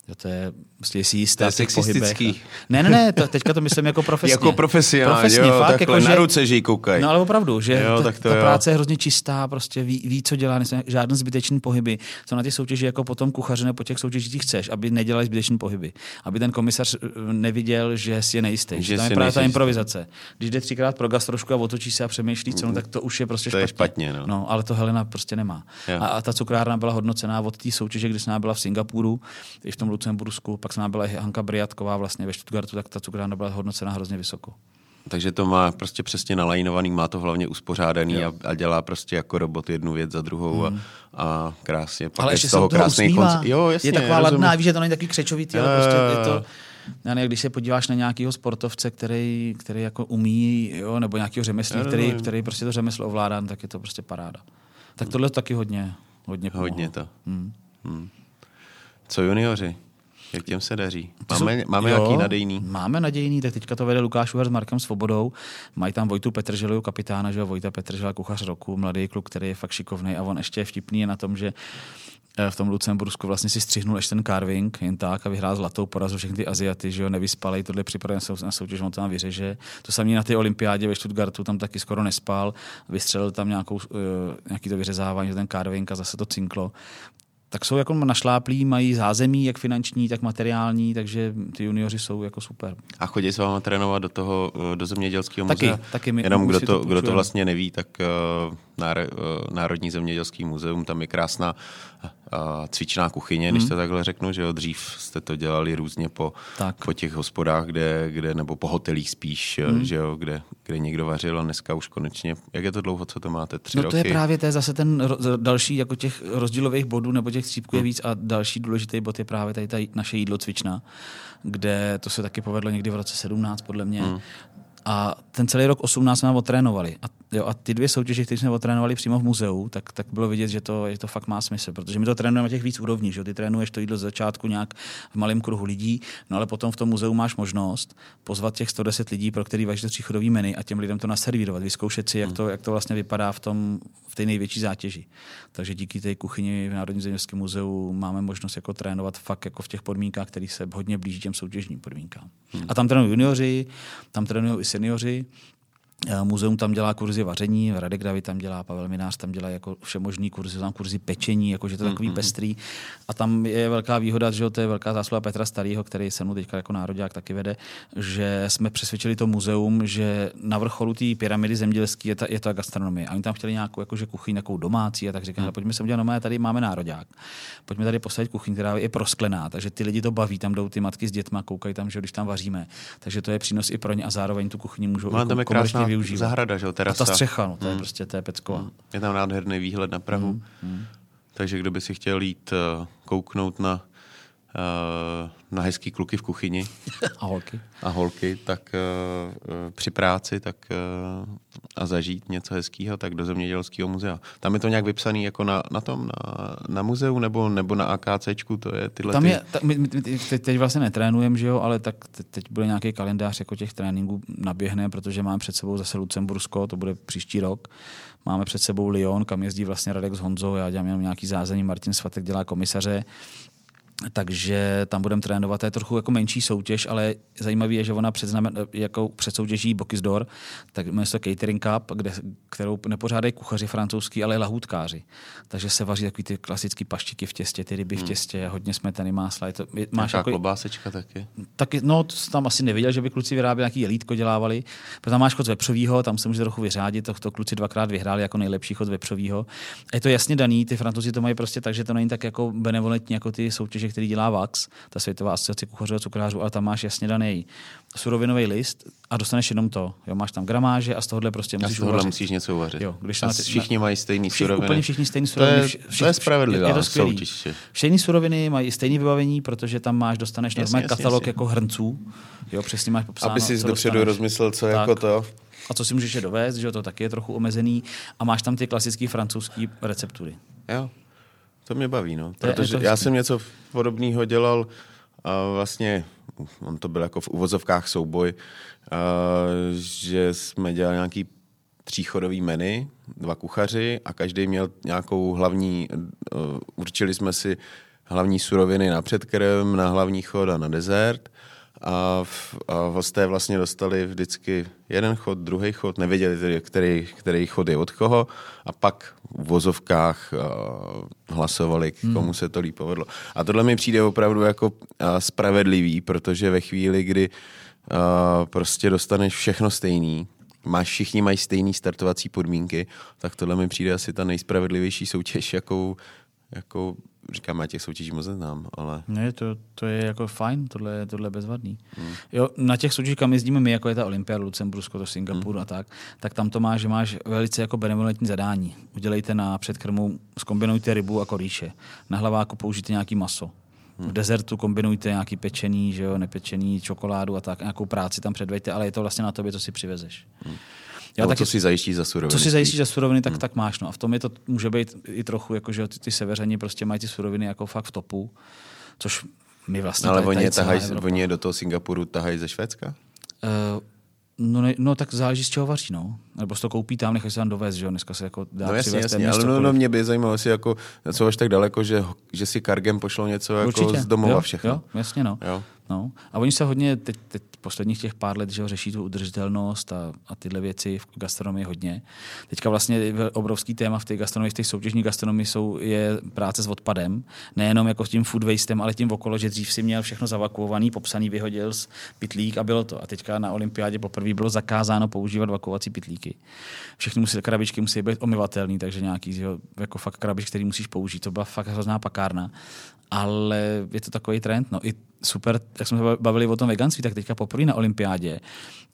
Jo, to je, prostě si jistá To je těch sexistický. pohybech. Ne, ne, ne, to, teďka to myslím jako profesně. Jako profesionálně, profesně, jo, fakt, takhle jako, na že- ruce žij, koukej. No ale opravdu, že Jo, ta, to ta jo. práce je hrozně čistá, prostě ví, ví co dělá, nejsou žádný zbytečný pohyby. Co na ty soutěži jako potom kuchaře nebo po těch soutěžích chceš, aby nedělali zbytečný pohyby. Aby ten komisař eh, neviděl, že si je nejistý. Že Že tam je právě ta improvizace. Když jde třikrát pro gas trošku a otočí se a přemýšlí, co, no, tak to už je prostě To je špatně. špatně, no. no. ale to Helena prostě nemá. Jo. A, a, ta cukrárna byla hodnocená od té soutěže, když jsme byla v Singapuru, v tom Lucembursku, pak jsme byla i Hanka Briatková vlastně ve Stuttgartu, tak ta cukrárna byla hodnocená hrozně vysoko. Takže to má prostě přesně nalajnovaný, má to hlavně uspořádaný a, a, dělá prostě jako robot jednu věc za druhou a, a krásně. Pak ale je ještě z toho krásný konc- Jo, jasně, je taková rozumím. ladná, víš, že to není takový křečovitý, ale prostě je to... Já nevím, když se podíváš na nějakého sportovce, který, který jako umí, jo, nebo nějakého řemeslníka, Já který, který prostě to řemeslo ovládá, tak je to prostě paráda. Tak tohle taky hodně, hodně pomohlo. Hodně to. Hmm. Hmm. Co junioři? Jak těm se daří? Ty jsou- Máme, máme jo, nějaký nadejný? Máme nadějný, tak teďka to vede Lukáš Uher s Markem Svobodou. Mají tam Vojtu Petrželu, kapitána, že jo, Vojta Petržela, kuchař roku, mladý kluk, který je fakt šikovný a on ještě je vtipný je na tom, že eh, v tom Lucembursku vlastně si střihnul ještě ten carving jen tak a vyhrál zlatou porazil všechny ty Aziaty, že jo, nevyspalej, tohle připraven na soutěž, on to tam vyřeže. To samý na té olympiádě ve Stuttgartu, tam taky skoro nespal, vystřelil tam nějakou, uh, nějaký to vyřezávání, že ten carving a zase to cinklo tak jsou jako našláplí, mají zázemí, jak finanční, tak materiální, takže ty junioři jsou jako super. A chodí s váma trénovat do toho, eh, do zemědělského Taky, muzea? taky my- Jenom kdo to, to kdo to vlastně neví, tak náro, uh, Národní zemědělský muzeum, tam je krásná cvičná kuchyně, Mhm. když to takhle řeknu, že jo, dřív jste to dělali různě po, Tak. po těch hospodách, kde, kde, nebo po hotelích spíš, Mhm. mm. že jo, kde, kde někdo vařil a dneska už konečně, jak je to dlouho, co to máte, tři No roky? to je právě to je zase ten ro- další jako těch rozdílových bodů nebo těch střípků je Hmm. víc a další důležitý bod je právě tady ta naše jídlo cvična, kde to se taky povedlo někdy v roce 17 podle mě. Hmm. A ten celý rok 18 jsme otrénovali. A, jo, a ty dvě soutěže, které jsme otrénovali přímo v muzeu, tak, tak bylo vidět, že to, že to fakt má smysl, protože my to trénujeme na těch víc úrovních. Že? Ty trénuješ to jídlo z začátku nějak v malém kruhu lidí, no ale potom v tom muzeu máš možnost pozvat těch 110 lidí, pro který vaříš tříchodový menu a těm lidem to naservírovat, vyzkoušet si, jak to, jak to vlastně vypadá v tom v té největší zátěži. Takže díky té kuchyni v Národním zemědělském muzeu máme možnost jako trénovat fakt jako v těch podmínkách, které se hodně blíží těm soutěžním podmínkám. A tam trénují junioři, tam trénují i seniori. Eh, Muzeum tam dělá kurzy vaření, Radek David tam dělá, Pavel Minář tam dělá jako všemožný kurzy, tam kurzy pečení, jakože to je takový pestrý. A tam je velká výhoda, že to je velká zásluha Petra Starého, který se mnou teďka jako národák taky vede, že jsme přesvědčili to muzeum, že na vrcholu té pyramidy zemědělské je ta, je ta gastronomie. A oni tam chtěli nějakou jakože kuchyň, nějakou domácí a tak říkali, hmm. pojďme se udělat, no, tady máme národák. Pojďme tady postavit kuchyň, která je prosklená, takže ty lidi to baví, tam jdou ty matky s dětma, koukají tam, že když tam vaříme. Takže to je přínos i pro ně a zároveň tu kuchyni můžou Má tam je komerčně krásná využívat. zahrada, že jo, A terasa. ta střecha, no, to je prostě, to je pecková. Je tam nádherný výhled na Prahu. Mm, Takže kdo by si chtěl jít uh, kouknout na, na hezký kluky v kuchyni A holky. a holky, tak uh, uh, při práci tak, a zažít něco hezkého, tak do zemědělského muzea. Tam je to nějak vypsaný jako na, na tom, na, na muzeu nebo, nebo na AKCčku, to je tyhle Tam ty... je, ta, my, my, teď, teď vlastně netrénujeme, že jo, ale tak te- teď bude nějaký kalendář jako těch tréninků naběhne, protože máme před sebou zase Lucembursko, to bude příští rok. Máme před sebou Lyon, kam jezdí vlastně Radek s Honzou, já dělám jenom nějaký zázemí, Martin Svatek dělá komisaře. Takže tam budeme trénovat. To je trochu jako menší soutěž, ale zajímavé je, že ona předznamen, jako před soutěží Bokisdor, tak jmenuje se Catering Cup, kde, kterou nepořádají kuchaři francouzský, ale lahůdkáři. Takže se vaří takový ty klasické paštiky v těstě, ty ryby v těstě, hodně smetany, másla. Je to, je, máš jako, klobásečka taky. taky, no, to tam asi neviděl, že by kluci vyráběli nějaký jelítko dělávali. Protože tam máš chod vepřovýho, tam se může trochu vyřádit, to, to kluci dvakrát vyhráli jako nejlepší chod vepřovýho. Je to jasně daný, ty francouzi to mají prostě tak, že to není tak jako benevolentní jako ty soutěže, který dělá VAX, ta Světová asociace kuchařů a cukrářů, ale tam máš jasně daný surovinový list a dostaneš jenom to. Jo, máš tam gramáže a z tohohle prostě A musíš z tohohle uvařit. musíš něco uvařit. Jo, když a na všichni mají stejný Všichni, suroviny. úplně všichni stejný To suroviny. je, vši- to je spravedlivá je to soutěž. Všechny suroviny mají stejné vybavení, protože tam máš, dostaneš Jasně, normální jasně, katalog jasně. jako hrnců. Jo, přesně máš popsáno, Aby si dopředu rozmyslel, co Tak. jako to. A co si můžeš je dovést, že jo, to taky je trochu omezený. A máš tam ty klasické francouzské receptury. Jo, to mě baví, no. Protože já jsem něco podobného dělal a vlastně, on to byl jako v uvozovkách souboj, a, že jsme dělali nějaký tříchodový menu, dva kuchaři a každý měl nějakou hlavní, uh, určili jsme si hlavní suroviny na předkrm, na hlavní chod a na dezert. A, v, a hosté vlastně dostali vždycky jeden chod, druhý chod, nevěděli tedy, který, který chod je od koho a pak v vozovkách uh, hlasovali, k komu se to líp povedlo. A tohle mi přijde opravdu jako uh, spravedlivý, protože ve chvíli, kdy uh, prostě dostaneš všechno stejný, máš, všichni mají stejný startovací podmínky, tak tohle mi přijde asi ta nejspravedlivější soutěž, jakou, jakou říkám, já těch soutěží moc neznám, ale... Ne, to, to je jako fajn, tohle, tohle je bezvadný. Hmm. Jo, na těch soutěžích, kam jezdíme my, jako je ta Olympiáda, Lucembursko, to Singapur hmm. a tak, tak tam to máš, že máš velice jako benevolentní zadání. Udělejte na předkrmu, skombinujte rybu a koríše. Na hlaváku použijte nějaký maso. Hmm. V dezertu kombinujte nějaký pečený, že jo, nepečený, čokoládu a tak, nějakou práci tam předveďte, ale je to vlastně na tobě, co si přivezeš. Hmm. Já taky, co si zajistí za suroviny. Co si zajistí za suroviny, tak, hmm. tak máš. No. A v tom je to, může být i trochu, jako, že ty, ty severani prostě mají ty suroviny jako fakt v topu, což my vlastně... No, ale oni, tahaj, oni do toho Singapuru tahají ze Švédska? Uh, No, ne, no tak záleží, z čeho vaří, no. Nebo si to koupí tam, nechají se tam dovést, že jo, dneska se jako dá No jasně, jasně, ale no, no, mě by zajímalo, jestli jako, co až tak daleko, že, že si kargem pošlou něco jako Určitě. z domova jo, všechno. Jo, jasně, no. Jo. No. A oni se hodně, teď, teď posledních těch pár let, že ho řeší tu udržitelnost a, a tyhle věci v gastronomii hodně. Teďka vlastně obrovský téma v té gastronomii, v té soutěžní gastronomii jsou, je práce s odpadem. Nejenom jako s tím food wastem, ale tím okolo, že dřív si měl všechno zavakuovaný, popsaný, vyhodil z pitlík a bylo to. A teďka na olympiádě poprvé bylo zakázáno používat vakuovací pitlíky. Všechny musí, krabičky musí být omyvatelné, takže nějaký jo, jako fakt krabičky, který musíš použít. To byla fakt hrozná pakárna ale je to takový trend. No. I super, jak jsme se bavili o tom veganství, tak teďka poprvé na olympiádě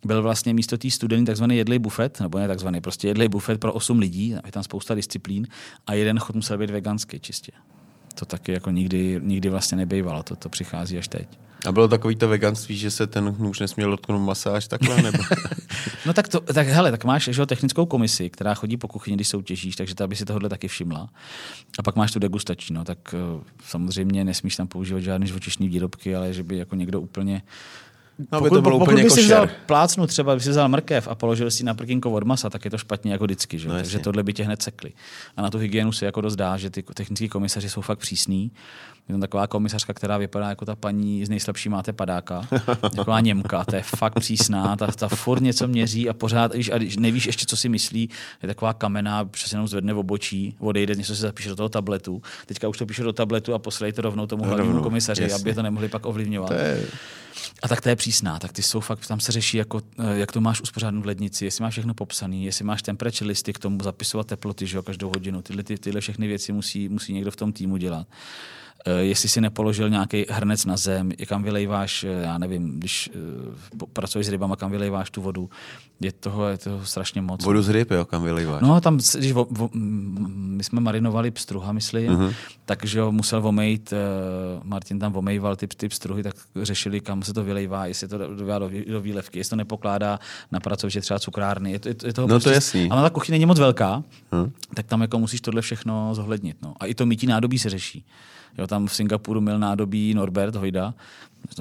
byl vlastně místo té studeny takzvaný jedlej bufet, nebo ne takzvaný, prostě jedlej bufet pro 8 lidí, je tam spousta disciplín a jeden chod musel být veganský čistě. To taky jako nikdy, nikdy vlastně nebejvalo, to, to přichází až teď. A bylo takový to veganství, že se ten nůž nesměl dotknout masáž takhle? Nebo? no tak, to, tak hele, tak máš že, technickou komisi, která chodí po kuchyni, když soutěžíš, takže ta by si tohle taky všimla. A pak máš tu degustační, no, tak uh, samozřejmě nesmíš tam používat žádné živočišní výrobky, ale že by jako někdo úplně No, pokud, by to bylo pokud úplně by si vzal plácnu, třeba by si vzal mrkev a položil si na prkínko od masa, tak je to špatně jako vždycky. Že? No, Takže tohle by tě hned sekli. A na tu hygienu se jako dost dá, že ty technický komisaři jsou fakt přísní. Je tam taková komisařka, která vypadá jako ta paní z nejslabší máte padáka. Taková Němka, to je fakt přísná, ta, ta furt něco měří a pořád, když, a když nevíš ještě, co si myslí, je taková kamená, přesně jenom zvedne v obočí, odejde, něco si zapíše do toho tabletu. Teďka už to píše do tabletu a poslej to rovnou tomu hlavnímu komisaři, jasně. aby to nemohli pak ovlivňovat. To je... A tak to je přísná, tak ty jsou fakt, tam se řeší, jako, eh, jak to máš uspořádanou v lednici, jestli máš všechno popsané, jestli máš temperature listy k tomu zapisovat teploty, že jo, každou hodinu. Tyhle, ty, tyhle všechny věci musí, musí někdo v tom týmu dělat. Eh, jestli si nepoložil nějaký hrnec na zem, kam vylejváš, eh, já nevím, když uh, pracuješ s rybama, kam vylejváš tu vodu, je toho, je toho strašně moc. Vodu z ryb, jo, kam vylejváš? No, tam, když vo, vo, my jsme marinovali pstruha, myslím, uh-huh. takže ho musel vomejt, Martin tam vomejval ty, ty pstruhy, tak řešili, kam se to vylejvá, jestli to do, do, do výlevky, jestli to nepokládá na pracoviště třeba cukrárny. Je to, je, je toho no prostě, to jasný. Ale ta kuchyně není moc velká, uh-huh. tak tam jako musíš tohle všechno zohlednit. No. A i to mítí nádobí se řeší. Jo, tam v Singapuru měl nádobí Norbert Hojda,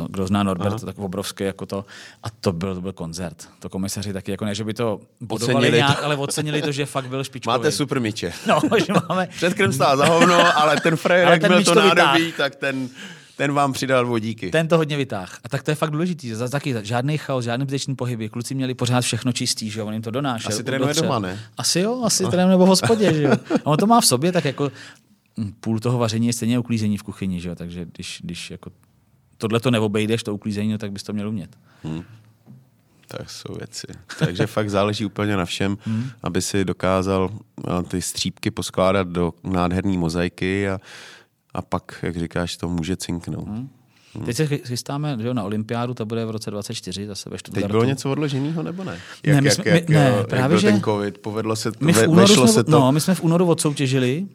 kdo zná Norbert, Aha. tak obrovský jako to. A to byl, to byl koncert. To komisaři taky, jako ne, že by to bodovali nějak, to. ale ocenili to, že fakt byl špičkový. Máte super míče. No, že máme... Předkrm stál za hovno, ale ten frajer, jak byl to nádobí, vytáh. tak ten, ten vám přidal vodíky. Ten to hodně vytáh. A tak to je fakt důležitý. Zase taky žádný chaos, žádný zbytečný pohyby. Kluci měli pořád všechno čistý, že jo, on jim to donášel. Asi trénuje doma, ne? Asi jo, asi no. trénuje nebo v hospodě, že jo. A on to má v sobě, tak jako půl toho vaření je stejně uklízení v kuchyni, že jo? takže když, když jako tohle to neobejdeš, to uklízení, no, tak bys to měl umět. Hmm. Tak jsou věci. Takže fakt záleží úplně na všem, hmm. aby si dokázal ty střípky poskládat do nádherné mozaiky a, a pak, jak říkáš, to může cinknout. Hmm. Hmm. Teď se chystáme že, na olympiádu, to bude v roce 2024, zase ve Stuttgartu. Teď bylo něco odloženého, nebo ne? Jak, ne, my jsme, jak, my, ne, jak právě, byl že... ten covid, povedlo se to, my v únoru jsme, se to... No, my jsme v únoru odsoutěžili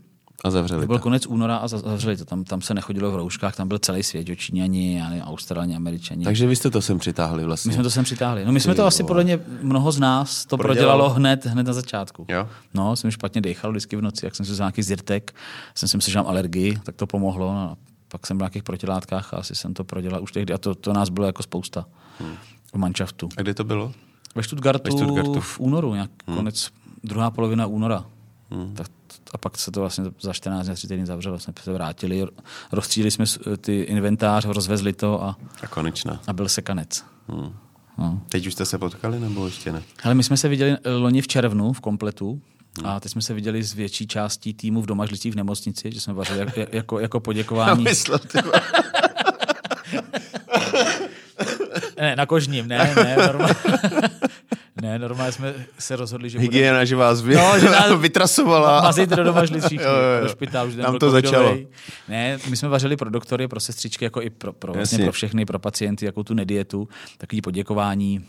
a zavřeli to. byl to. konec února a zavřeli to. Tam, tam se nechodilo v rouškách, tam byl celý svět, Číňani, Australani, Američani. Takže vy jste to sem přitáhli vlastně. My jsme to sem přitáhli. No my jsme Ty, to asi podle mě mnoho z nás to prodělalo, prodělalo hned, hned na začátku. Jo? No, jsem špatně dechal vždycky v noci, jak jsem si nějaký zirtek, jsem si myslel, že mám alergii, tak to pomohlo. No, pak jsem byl v nějakých protilátkách a asi jsem to prodělal už tehdy. A to, to nás bylo jako spousta hmm. v manšaftu. A kde to bylo? Ve Stuttgartu, Ve Stuttgartu. v únoru, nějak hmm. konec, druhá polovina února. Hmm. Tak a pak se to vlastně za 14 dní, 3 týdny zavřelo. Jsme se vrátili, rozstřídili jsme ty inventář, rozvezli to a, A konečná. a byl se kanec. Hmm. No. Teď už jste se potkali, nebo ještě ne? Ale my jsme se viděli eh, loni v červnu v kompletu a teď jsme se viděli s větší částí týmu v Domažlicích v nemocnici, že jsme vařili jako, jako, jako poděkování. myslel, ty vole. Ne, na kožním, ne, ne, normálně. Ne, normálně jsme se rozhodli, že budeme Hygiena, že vás vy, No, že nás- vytrasovala. mazit do domažlic všichni, Jo, jo, jo. do špitálu, že Tam to začalo. Ne, my jsme vařili pro doktory, pro sestřičky, jako i pro, pro, vlastně pro všechny, pro pacienty, jako tu nedietu, takový poděkování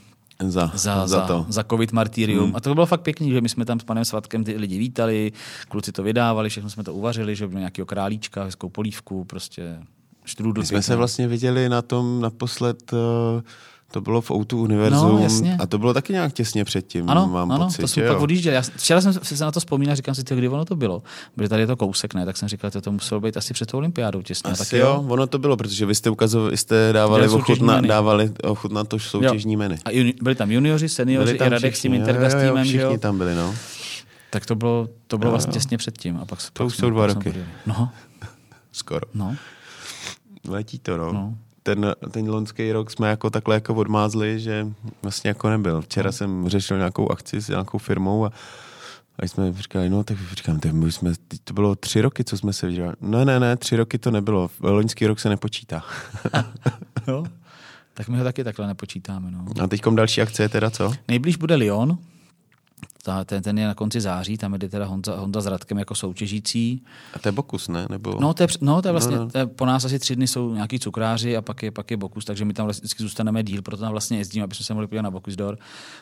Za, za, za, to. za covid martyrium. Hmm. A to bylo fakt pěkný, že my jsme tam s panem Svatkem ty lidi vítali, kluci to vydávali, všechno jsme to uvařili, že bylo nějakého králíčka, hezkou polívku, prostě štrůdl. My jsme se vlastně viděli na tom naposled, eh, to bylo v Outu Univerzum No, jasně. a to bylo taky nějak těsně předtím, Ano, mám ano, pocit. to jsme pak jo? odjížděli. Já, včera jsem se na to vzpomínal, říkám si, ty, kdy ono to bylo. Protože tady je to kousek, ne? Tak jsem říkal, že to muselo být asi před tou olympiádou těsně. Asi tak jo, ono to bylo, protože vy jste ukazovali, jste dávali ochutna, dávali ochutnat to soutěžní menu. A juni, byli tam junioři, seniori, i Radek s tím Intergas jo, jo, týmem, že všichni jo? tam byli, no. Tak to bylo, to bylo vlastně těsně předtím. A pak, To pak už jsou dva roky. No, Skoro. no. Letí to, no. No. Ten, ten loňský rok jsme jako takhle jako odmázli, že vlastně jako nebyl. Včera jsem řešil nějakou akci s nějakou firmou a a jsme říkali, no tak říkám, tak my jsme, teď to bylo tři roky, co jsme se viděli. No ne, ne, tři roky to nebylo. Loňský rok se nepočítá. jo. Tak my ho taky takhle nepočítáme. No. A teďkom další akce je teda co? Nejblíž bude Lyon, ta, ten, ten je na konci září, tam jde teda Honza, Honza s Radkem jako soutěžící. A to je Bokus, ne? Nebo... No, to je, no, to je vlastně, No, no. To je, po nás asi tři dny jsou nějaký cukráři a pak je, pak je Bokus, takže my tam vlastně vždycky zůstaneme díl, proto tam vlastně jezdíme, aby jsme se mohli podívat na Bokus Door,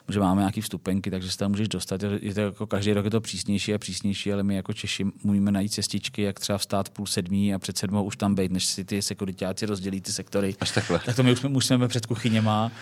že máme nějaký vstupenky, takže se tam můžeš dostat. Je je to jako každý rok je to přísnější a přísnější, ale my jako Češi můžeme najít cestičky, jak třeba vstát půl sedmí a před sedmou už tam být, než si ty sekuritáci rozdělí ty sektory. Až takhle. Tak to my už jsme, už jsme před kuchyněma.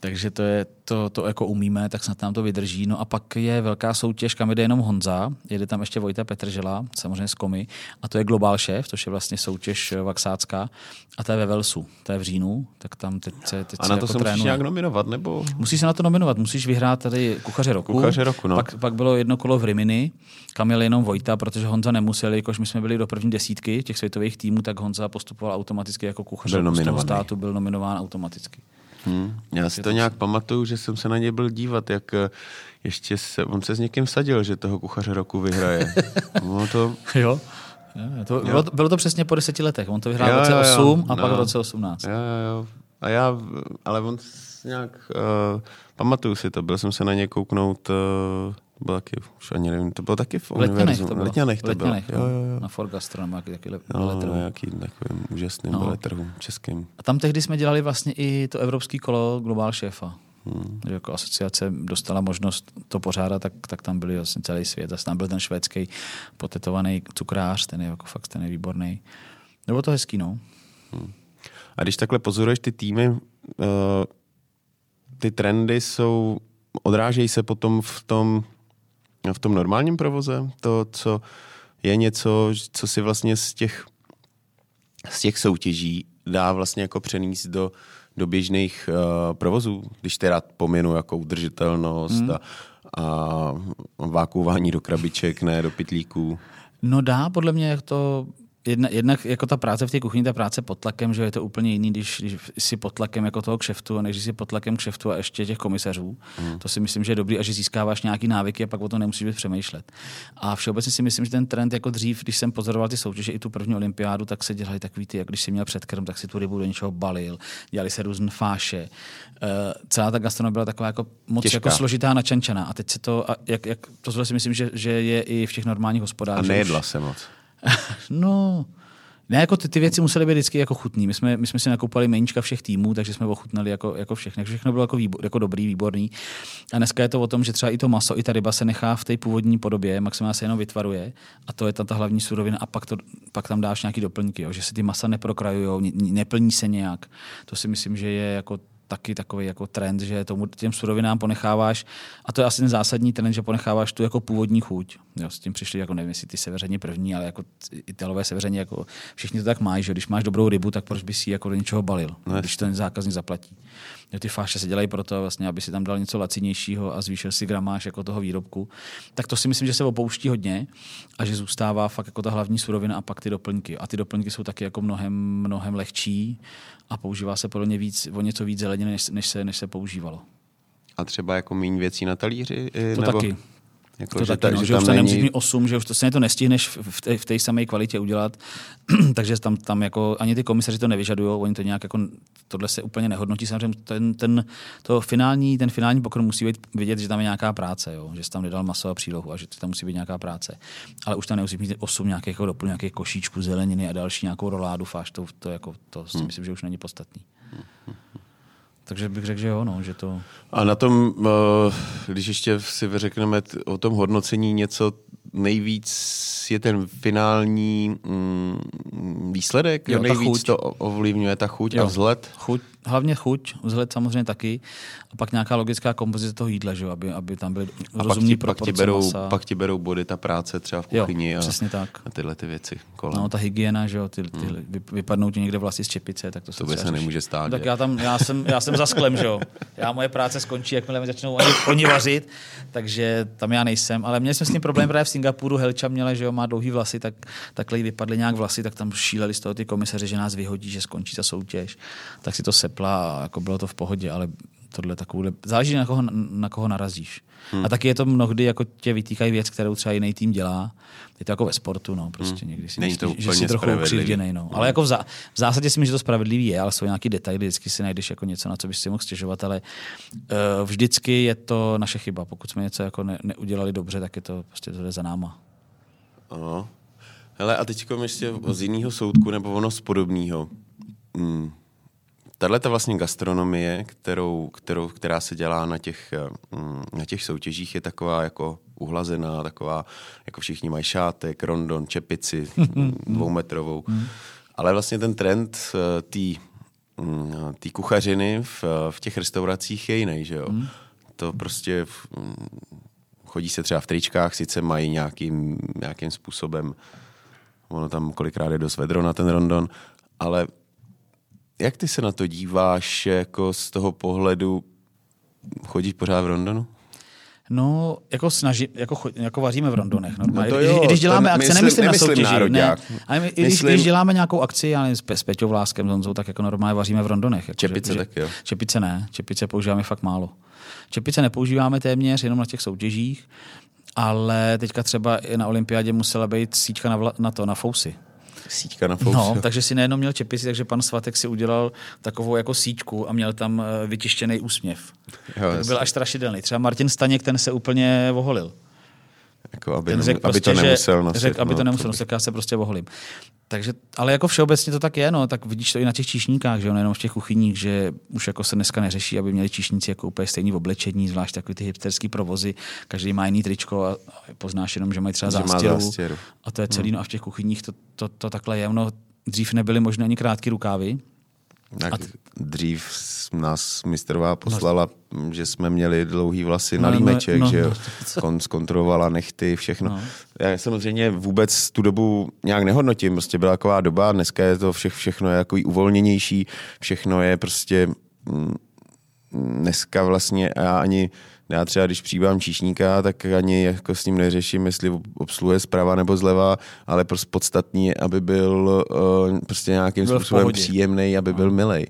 Takže to, je, to, to jako umíme, tak snad nám to vydrží. No a pak je velká soutěž, kam jde jenom Honza, jede tam ještě Vojta Petržela, samozřejmě z Komy, a to je Global Chef, což je vlastně soutěž eh, vaksácká, a to je ve Velsu, to je v říjnu, tak tam teď se, teď A se na to jako se musíš trénuje. nějak nominovat, nebo? Musíš se na to nominovat, musíš vyhrát tady kuchaře roku. Kuchaře roku, no. Pak, pak bylo jedno kolo v Rimini, kam jel jenom Vojta, protože Honza nemusel, jakož my jsme byli do první desítky těch světových týmů, tak Honza postupoval automaticky jako kuchař Byl z toho státu, byl nominován automaticky. Hmm. Já si to nějak pamatuju, že jsem se na něj byl dívat, jak eh, ještě se, on se s někým sadil, že toho kuchaře roku vyhraje. No to, Jo. Jo, to, bylo, to, bylo to přesně po deseti letech. On to vyhrál Jo, v roce jo, jo. 8 a pak No. v roce 18. jo, jo, jo. A já, ale on nějak, uh, pamatuju si to, byl jsem se na něj kouknout, uh, bylo taky, už ani nevím, to bylo taky v V Letňanech to bylo. Letňanech to bylo. Letňanech, Jo, jo, jo. Na Forgastro nebo jaký takový No, veletrh. no, nějaký takovým úžasným No. no. veletrhu českým. A tam tehdy jsme dělali vlastně i to evropský kolo Global Šéfa. Hmm. Že jako asociace dostala možnost to pořádat, tak, tak tam byli vlastně celý svět. A tam byl ten švédský potetovaný cukrář, ten je jako fakt ten je výborný. Bylo to hezký, no. A když takhle pozoruješ ty týmy, uh, ty trendy jsou, odrážejí se potom v tom, v tom normálním provoze? To, co je něco, co si vlastně z těch, z těch soutěží dá vlastně jako přenést do, do běžných uh, provozů, když teda pominu jako udržitelnost hmm. a, a vákuování do krabiček, ne do pytlíků. No dá, podle mě jak to Jedna, jednak jako ta práce v té kuchyni, ta práce pod tlakem, že je to úplně jiný, když, když jsi pod tlakem jako toho kšeftu, než když jsi pod tlakem kšeftu a ještě těch komisařů. Hmm. To si myslím, že je dobrý a že získáváš nějaký návyky a pak o tom nemusíš být přemýšlet. A všeobecně si myslím, že ten trend jako dřív, když jsem pozoroval ty soutěže i tu první olympiádu, tak se dělali takový ty, jak když jsi měl předkrm, tak si tu rybu do něčeho balil, dělali se různé fáše. Uh, celá ta gastronomie byla taková jako moc Těžká. jako složitá načančaná. A teď se to, a jak, jak, to si myslím, že, že je i v těch normálních A hospodářích. nejedla se moc. No, ne, jako ty, ty věci musely být vždycky jako chutný. My jsme, my jsme si nakoupali meníčka všech týmů, takže jsme ochutnali jako, jako všechno. Všechno bylo jako, výbor, jako dobrý, výborný. A dneska je to o tom, že třeba i to maso, i ta ryba se nechá v té původní podobě, maximálně se jenom vytvaruje a to je ta, ta hlavní surovina a pak, to, pak tam dáš nějaký doplňky, jo, že se ty masa neprokrajují, neplní se nějak. To si myslím, že je jako taky takový jako trend, že tomu těm surovinám ponecháváš, a to je asi ten zásadní trend, že ponecháváš tu jako původní chuť. Jo, s tím přišli, jako nevím, jestli ty seveřani první, ale jako Italové seveřani, jako všichni to tak mají, že když máš dobrou rybu, tak proč bys ji jako do něčeho balil, no, když ten zákazník zaplatí. Že ty fáše se dělají proto, vlastně, aby si tam dal něco lacinějšího a zvýšil si gramáž jako toho výrobku. Tak to si myslím, že se opouští hodně a že zůstává fakt jako ta hlavní surovina a pak ty doplňky. A ty doplňky jsou taky jako mnohem, mnohem lehčí a používá se podle mě víc, o něco víc zeleniny, než, než, se, než se používalo. A třeba jako méně věcí na talíři? To nebo... taky. Jako, to že, taky, ta, no, že, že tam už to není... nemusíš mít 8, že už to se to nestihneš v té, v té samé kvalitě udělat, takže tam, tam jako ani ty komisaři to nevyžadují, oni to nějak jako, tohle se úplně nehodnotí, samozřejmě ten, ten, to finální, ten finální pokrm musí být vidět, že tam je nějaká práce, jo, že jsi tam nedal maso a přílohu a že tam musí být nějaká práce. Ale už tam nemusí mít 8 nějakých jako doplň, nějakých košíčků zeleniny a další nějakou roládu fáš, to, to, jako, to si hmm. myslím, že už není podstatný. Takže bych řekl, že jo, no, že to... A na tom, eh, když ještě si vyřekneme o tom hodnocení něco, nejvíc je ten finální mm, výsledek, jo, nejvíc chuť. to ovlivňuje ta chuť jo. a vzhled. Chuť, hlavně chuť, vzhled samozřejmě taky, a pak nějaká logická kompozice toho jídla, že? Aby, aby tam byly a rozumní pak ti, pak ti, berou, masa. pak ti berou body ta práce třeba v kuchyni jo, a, přesně tak. a tyhle ty věci kolem. No, ta hygiena, že jo, ty, ty, hmm. vypadnou ti někde vlasy z čepice, tak to, to by se nemůže stát. Tak já, tam, já, jsem, já jsem za sklem, že jo. Já moje práce skončí, jakmile mi začnou oni, oni vařit, takže tam já nejsem. Ale měli jsme s tím problém právě v Singapuru, Helča měla, že jo, má dlouhý vlasy, tak takhle jí vypadly nějak vlasy, tak tam šíleli z toho ty komisaři, že nás vyhodí, že skončí ta soutěž. Tak si to sepla a jako bylo to v pohodě, ale tohle takovou, záleží na koho, na koho narazíš. Hmm. A taky je to mnohdy, jako tě vytýkají věc, kterou třeba jiný tým dělá. Je to jako ve sportu, no, prostě hmm. někdy si Není to že jsi trochu ukřivděný, no. Hmm. Ale jako v, zá, v, zásadě si myslím, že to spravedlivý je, ale jsou nějaký detaily, vždycky si najdeš jako něco, na co bys si mohl stěžovat, ale uh, vždycky je to naše chyba. Pokud jsme něco jako ne, neudělali dobře, tak je to prostě to jde za náma. Ano. Hele, a teď ještě z jiného soudku, nebo ono z podobného. Hmm tahle ta vlastně gastronomie, kterou, kterou, která se dělá na těch, mm, na těch soutěžích, je taková jako uhlazená, taková, jako všichni mají šátek, rondon, čepici, dvoumetrovou. Ale vlastně ten trend eh, té mm, tý kuchařiny v, v těch restauracích je jiný, že jo? To prostě mm, chodí se třeba v tričkách, sice mají nějakým, nějakým způsobem, ono tam kolikrát je dost vedro na ten rondon, ale jak ty se na to díváš jako z toho pohledu, chodíš pořád v Londonu? No, jako snaží, jako, jako vaříme v rondonech normálně. No jo, když, děláme akce, myslím, nemyslím na soutěži, národňák. ne. Ale my, když, myslím... když, děláme nějakou akci, já nevím, s, Peťou Vláskem, Zonzou, tak jako normálně vaříme v rondonech. Jako, čepice že, tak jo. Čepice ne, čepice používáme fakt málo. Čepice nepoužíváme téměř, jenom na těch soutěžích, ale teďka třeba i na olympiádě musela být síťka na, vla, na to, na fousy síťka na fousy. No, takže si nejenom měl čepici, takže pan Svatek si udělal takovou jako síťku a měl tam eh, vytištěný úsměv. Jo, byl až strašidelný. Třeba Martin Staněk, ten se úplně voholil. Jako aby, ten řek prostě, aby to nemusel nosit. Řek, aby no, to nemusel nosit, já se prostě voholím. Takže, ale jako všeobecně to tak je, no, tak vidíš to i na těch číšníkách, že jo, nejenom v těch kuchyních, že už jako se dneska neřeší, aby měli číšníci jako úplně stejný oblečení, zvlášť takový ty hipsterský provozy, každý má jiný tričko a poznáš jenom, že mají třeba zástěru, zástěru. A to je celý, hmm. no a v těch kuchyních to, to, to takhle je. No, dřív nebyly možné ani krátké rukávy, tak t- dřív nás mistrová poslala, no. že jsme měli dlouhý vlasy no, na límeček, no, no, že jo, Kon- zkontrolovala nechty, všechno. No. Já samozřejmě vůbec tu dobu nějak nehodnotím, prostě byla taková doba, dneska je to vše, všechno je jako uvolněnější, všechno je prostě mm, dneska vlastně já ani já třeba, když přijímám číšníka, tak ani jako s ním neřeším, jestli obsluhuje zprava nebo zleva, ale prostě podstatný je, aby byl uh, prostě nějakým byl způsobem příjemný, aby byl milej.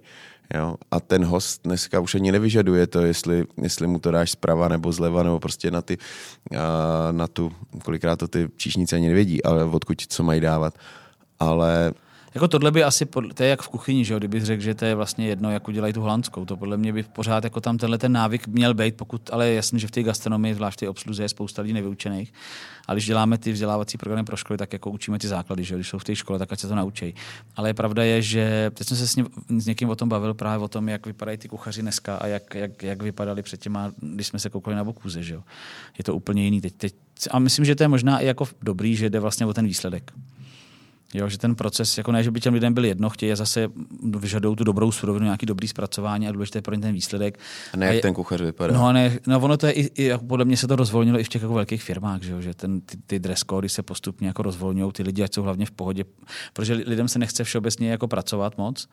Jo? A ten host dneska už ani nevyžaduje to, jestli, jestli mu to dáš zprava nebo zleva, nebo prostě na, ty, uh, na tu, kolikrát to ty číšníci ani nevědí, ale odkud co mají dávat. Ale jako tohle by asi, to je jak v kuchyni, že jo? kdybych řekl, že to je vlastně jedno, jak udělají tu holandskou. To podle mě by pořád jako tam tenhle ten návyk měl být, pokud, ale je jasný, že v té gastronomii, zvlášť v té obsluze, je spousta lidí nevyučených. A když děláme ty vzdělávací programy pro školy, tak jako učíme ty základy, že když jsou v té škole, tak ať se to naučí. Ale pravda je, že teď jsem se s, ním, s někým o tom bavil právě o tom, jak vypadají ty kuchaři dneska a jak, jak, jak vypadali před těma, když jsme se koukali na Bokuze. Že jo? Je to úplně jiný. Teď, teď, a myslím, že to je možná i jako dobrý, že jde vlastně o ten výsledek Jo, že ten proces, jako ne, že by těm lidem byl jedno, chtějí zase vyžadují tu dobrou surovinu, nějaký dobrý zpracování a důležité pro ně ten výsledek. A ne, jak a je, ten kuchař vypadá. No, a ne, no ono to je i, i jako podle mě se to rozvolnilo i v těch jako velkých firmách, že, jo, že ten, ty, ty dress cody se postupně jako rozvolňují, ty lidi ať jsou hlavně v pohodě, protože lidem se nechce všeobecně jako pracovat moc,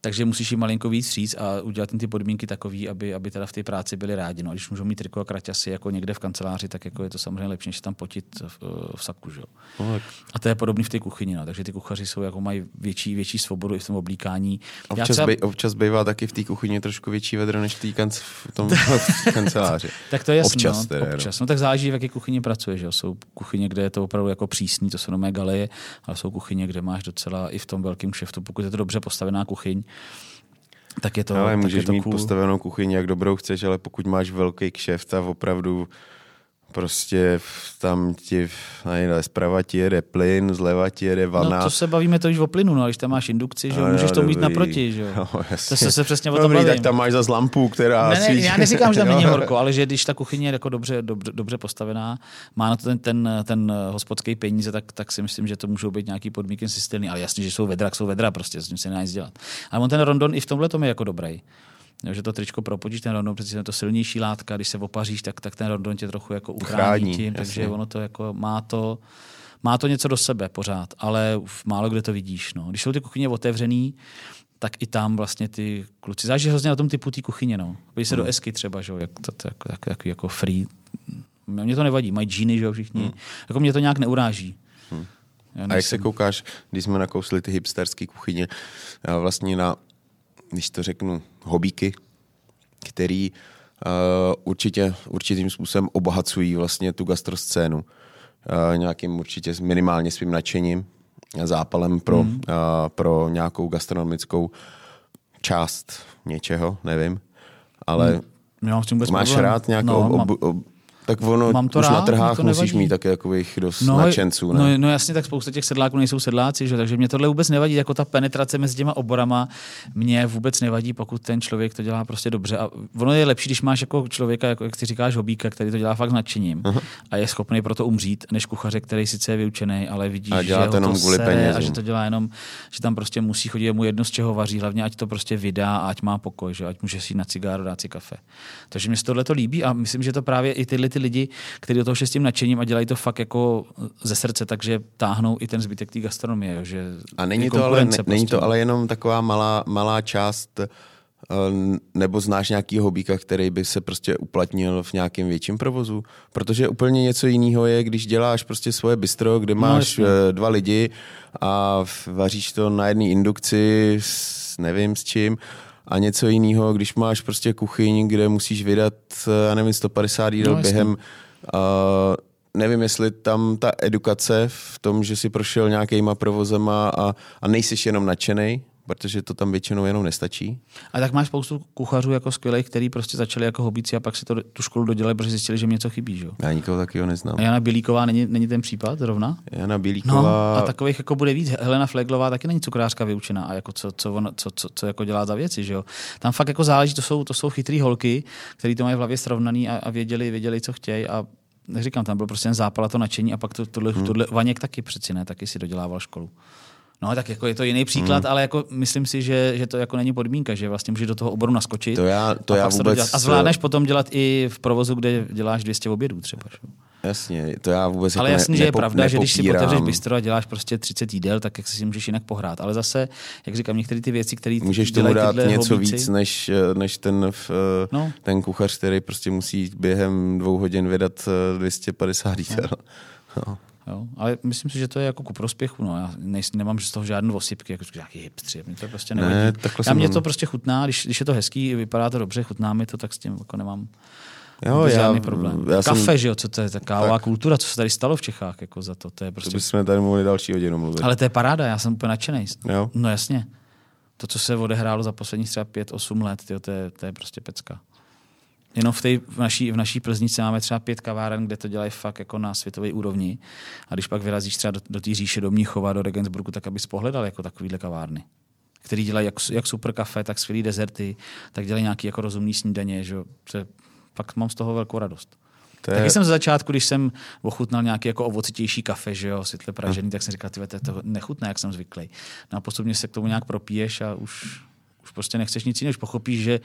takže musíš jim malinko víc říct a udělat ty podmínky takové, aby, aby teda v té práci byli rádi. No, když můžou mít triko a kraťasy jako někde v kanceláři, tak jako je to samozřejmě lepší, než tam potit v, v saku. Že? No, a to je podobné v té kuchyni. No. Takže ty kuchaři jsou jako mají větší, větší svobodu i v tom oblíkání. Občas, třeba... bej, občas bývá taky v té kuchyni trošku větší vedro než v, kanc, v tom kanceláři. tak to je jasný, občas, no, tedy, občas. No. tak záleží, v jaké kuchyni pracuješ. Že? Jsou kuchyně, kde je to opravdu jako přísný, to jsou nové galeje, ale jsou kuchyně, kde máš docela i v tom velkém šeftu, pokud je to dobře postavená kuchyň, tak je to. Ale můžeš je to mít cool. postavenou kuchyň, jak dobrou chceš, ale pokud máš velký kšeft a opravdu prostě tam ti, nevím, zprava ti jede plyn, zleva ti jede vana. No to se bavíme to už o plynu, no, když tam máš indukci, že no, můžeš to mít naproti, že no, To se, se přesně o tom dobrý, bavím. tak tam máš za lampu, která ne, ne, Já neříkám, že tam není horko, ale že když ta kuchyně je jako dobře, dobře, dobře postavená, má na to ten, ten, ten hospodský peníze, tak, tak si myslím, že to můžou být nějaký podmínky systémy, ale jasně, že jsou vedra, jsou vedra, prostě s tím se nedá nic dělat. Ale on ten rondon i v tomhle tom je jako dobrý. Že to tričko propodíš ten rondon, protože je to silnější látka, když se opaříš, tak, tak ten rondon tě trochu jako uchrání, tím, takže ono to jako má to, má to něco do sebe pořád, ale málo kde to vidíš. No. Když jsou ty kuchyně otevřený, tak i tam vlastně ty kluci, záleží hrozně na tom typu té kuchyně. No. Když se hmm. do esky třeba, že, jak to, to jako, jako, jako, jako free, mě to nevadí, mají džíny, že všichni, hmm. jako mě to nějak neuráží. Hmm. A jak se koukáš, když jsme nakousli ty hipsterské kuchyně, vlastně na když to řeknu, hobíky, který uh, určitě určitým způsobem obohacují vlastně tu gastroscénu uh, nějakým určitě minimálně svým nadšením, zápalem pro, mm. uh, pro nějakou gastronomickou část něčeho, nevím, ale mm. máš problém. rád nějakou no, ob, ob, tak ono Mám to už rád, na trhách to musíš mít taky takových dost no, nadšenců. Ne? No, no, jasně, tak spousta těch sedláků nejsou sedláci, že? takže mě tohle vůbec nevadí, jako ta penetrace mezi těma oborama mě vůbec nevadí, pokud ten člověk to dělá prostě dobře. A ono je lepší, když máš jako člověka, jako jak ty říkáš, hobíka, který to dělá fakt nadšením uh-huh. a je schopný pro to umřít, než kuchaře, který sice je vyučený, ale vidí, a dělá že to jenom kvůli penězům. a že to dělá jenom, že tam prostě musí chodit mu jedno z čeho vaří, hlavně ať to prostě vydá a ať má pokoj, že ať může si na cigáru dát si kafe. Takže mi se tohle to líbí a myslím, že to právě i tyhle ty lidi, kteří do toho šli s tím nadšením a dělají to fakt jako ze srdce, takže táhnou i ten zbytek té gastronomie. Že a není to, ale, ne, prostě. není to ale jenom taková malá, malá část eh, nebo znáš nějaký hobíka, který by se prostě uplatnil v nějakém větším provozu? Protože úplně něco jiného je, když děláš prostě svoje bistro, kde no, máš no, dva lidi a vaříš to na jedné indukci s nevím s čím a něco jiného, když máš prostě kuchyň, kde musíš vydat, eh, já nevím, 150 jídel no, během Uh, nevím, jestli tam ta edukace v tom, že si prošel nějakýma provozema a, a nejsiš jenom nadšený, protože to tam většinou jenom nestačí. A tak máš spoustu kuchařů jako skvělých, který prostě začali jako hobíci a pak si to, tu školu dodělali, protože zjistili, že mi něco chybí. Že? Já nikoho takového neznám. A Jana Bílíková není, není ten případ rovna? Jana Bílíková... No, a takových jako bude víc. Helena Fleglová taky není cukrářka vyučená a jako co, co, on, co, co, co, jako dělá za věci. Že jo? Tam fakt jako záleží, to jsou, to jsou chytrý holky, který to mají v hlavě srovnaný a, a věděli, věděli, co chtějí a neříkám, tam byl prostě ten zápal a to nadšení a pak to, tohle, hmm. tohle Vaněk taky přeci ne, taky si dodělával školu. No, tak jako je to jiný příklad, hmm. ale jako myslím si, že, že to jako není podmínka, že vlastně můžeš do toho oboru naskočit. To já, to já vůbec... A zvládneš potom dělat i v provozu, kde děláš 200 obědů třeba. Že? Jasně, to já vůbec Ale jako jasně, ne, že je pravda, že když si otevřeš bistro a děláš prostě 30 jídel, tak jak si můžeš jinak pohrát. Ale zase, jak říkám, některé ty věci, které Můžeš tomu dát něco hobíci, víc, než, než ten, v, no. ten kuchař, který prostě musí během dvou hodin vydat 250 jídel. No. no. Jo? Ale myslím si, že to je jako ku prospěchu. No. Já nejsem, nemám z toho žádnou osypky, jako nějaký hipstři. Mě to prostě nevadí. Ne, Já mě to prostě chutná, když, když, je to hezký, vypadá to dobře, chutná mi to, tak s tím jako nemám Jo, já, žádný problém. Já Kafe, jsem, že jo, co to je, ta kávová tak. kultura, co se tady stalo v Čechách, jako za to, to je prostě... To bychom tady mohli další hodinu mluvit. Ale to je paráda, já jsem úplně nadšený. Jo? No jasně. To, co se odehrálo za posledních třeba 5-8 let, tyjo, to, je, to je prostě pecka. Jenom v, tej, v, naší, v naší Plznici máme třeba pět kaváren, kde to dělají fakt jako na světové úrovni. A když pak vyrazíš třeba do, do té říše, do Mnichova, do Regensburgu, tak abys pohledal jako takovýhle kavárny který dělají jak, jak super kafe, tak skvělý dezerty, tak dělají nějaký jako rozumný snídaně, že pak mám z toho velkou radost. To je... Taky jsem ze začátku, když jsem ochutnal nějaký jako ovocitější kafe, že jo, světle pražený, tak jsem říkal, ty to je to nechutné, jak jsem zvyklý. No a postupně se k tomu nějak propiješ a už, už prostě nechceš nic jiného, už pochopíš, že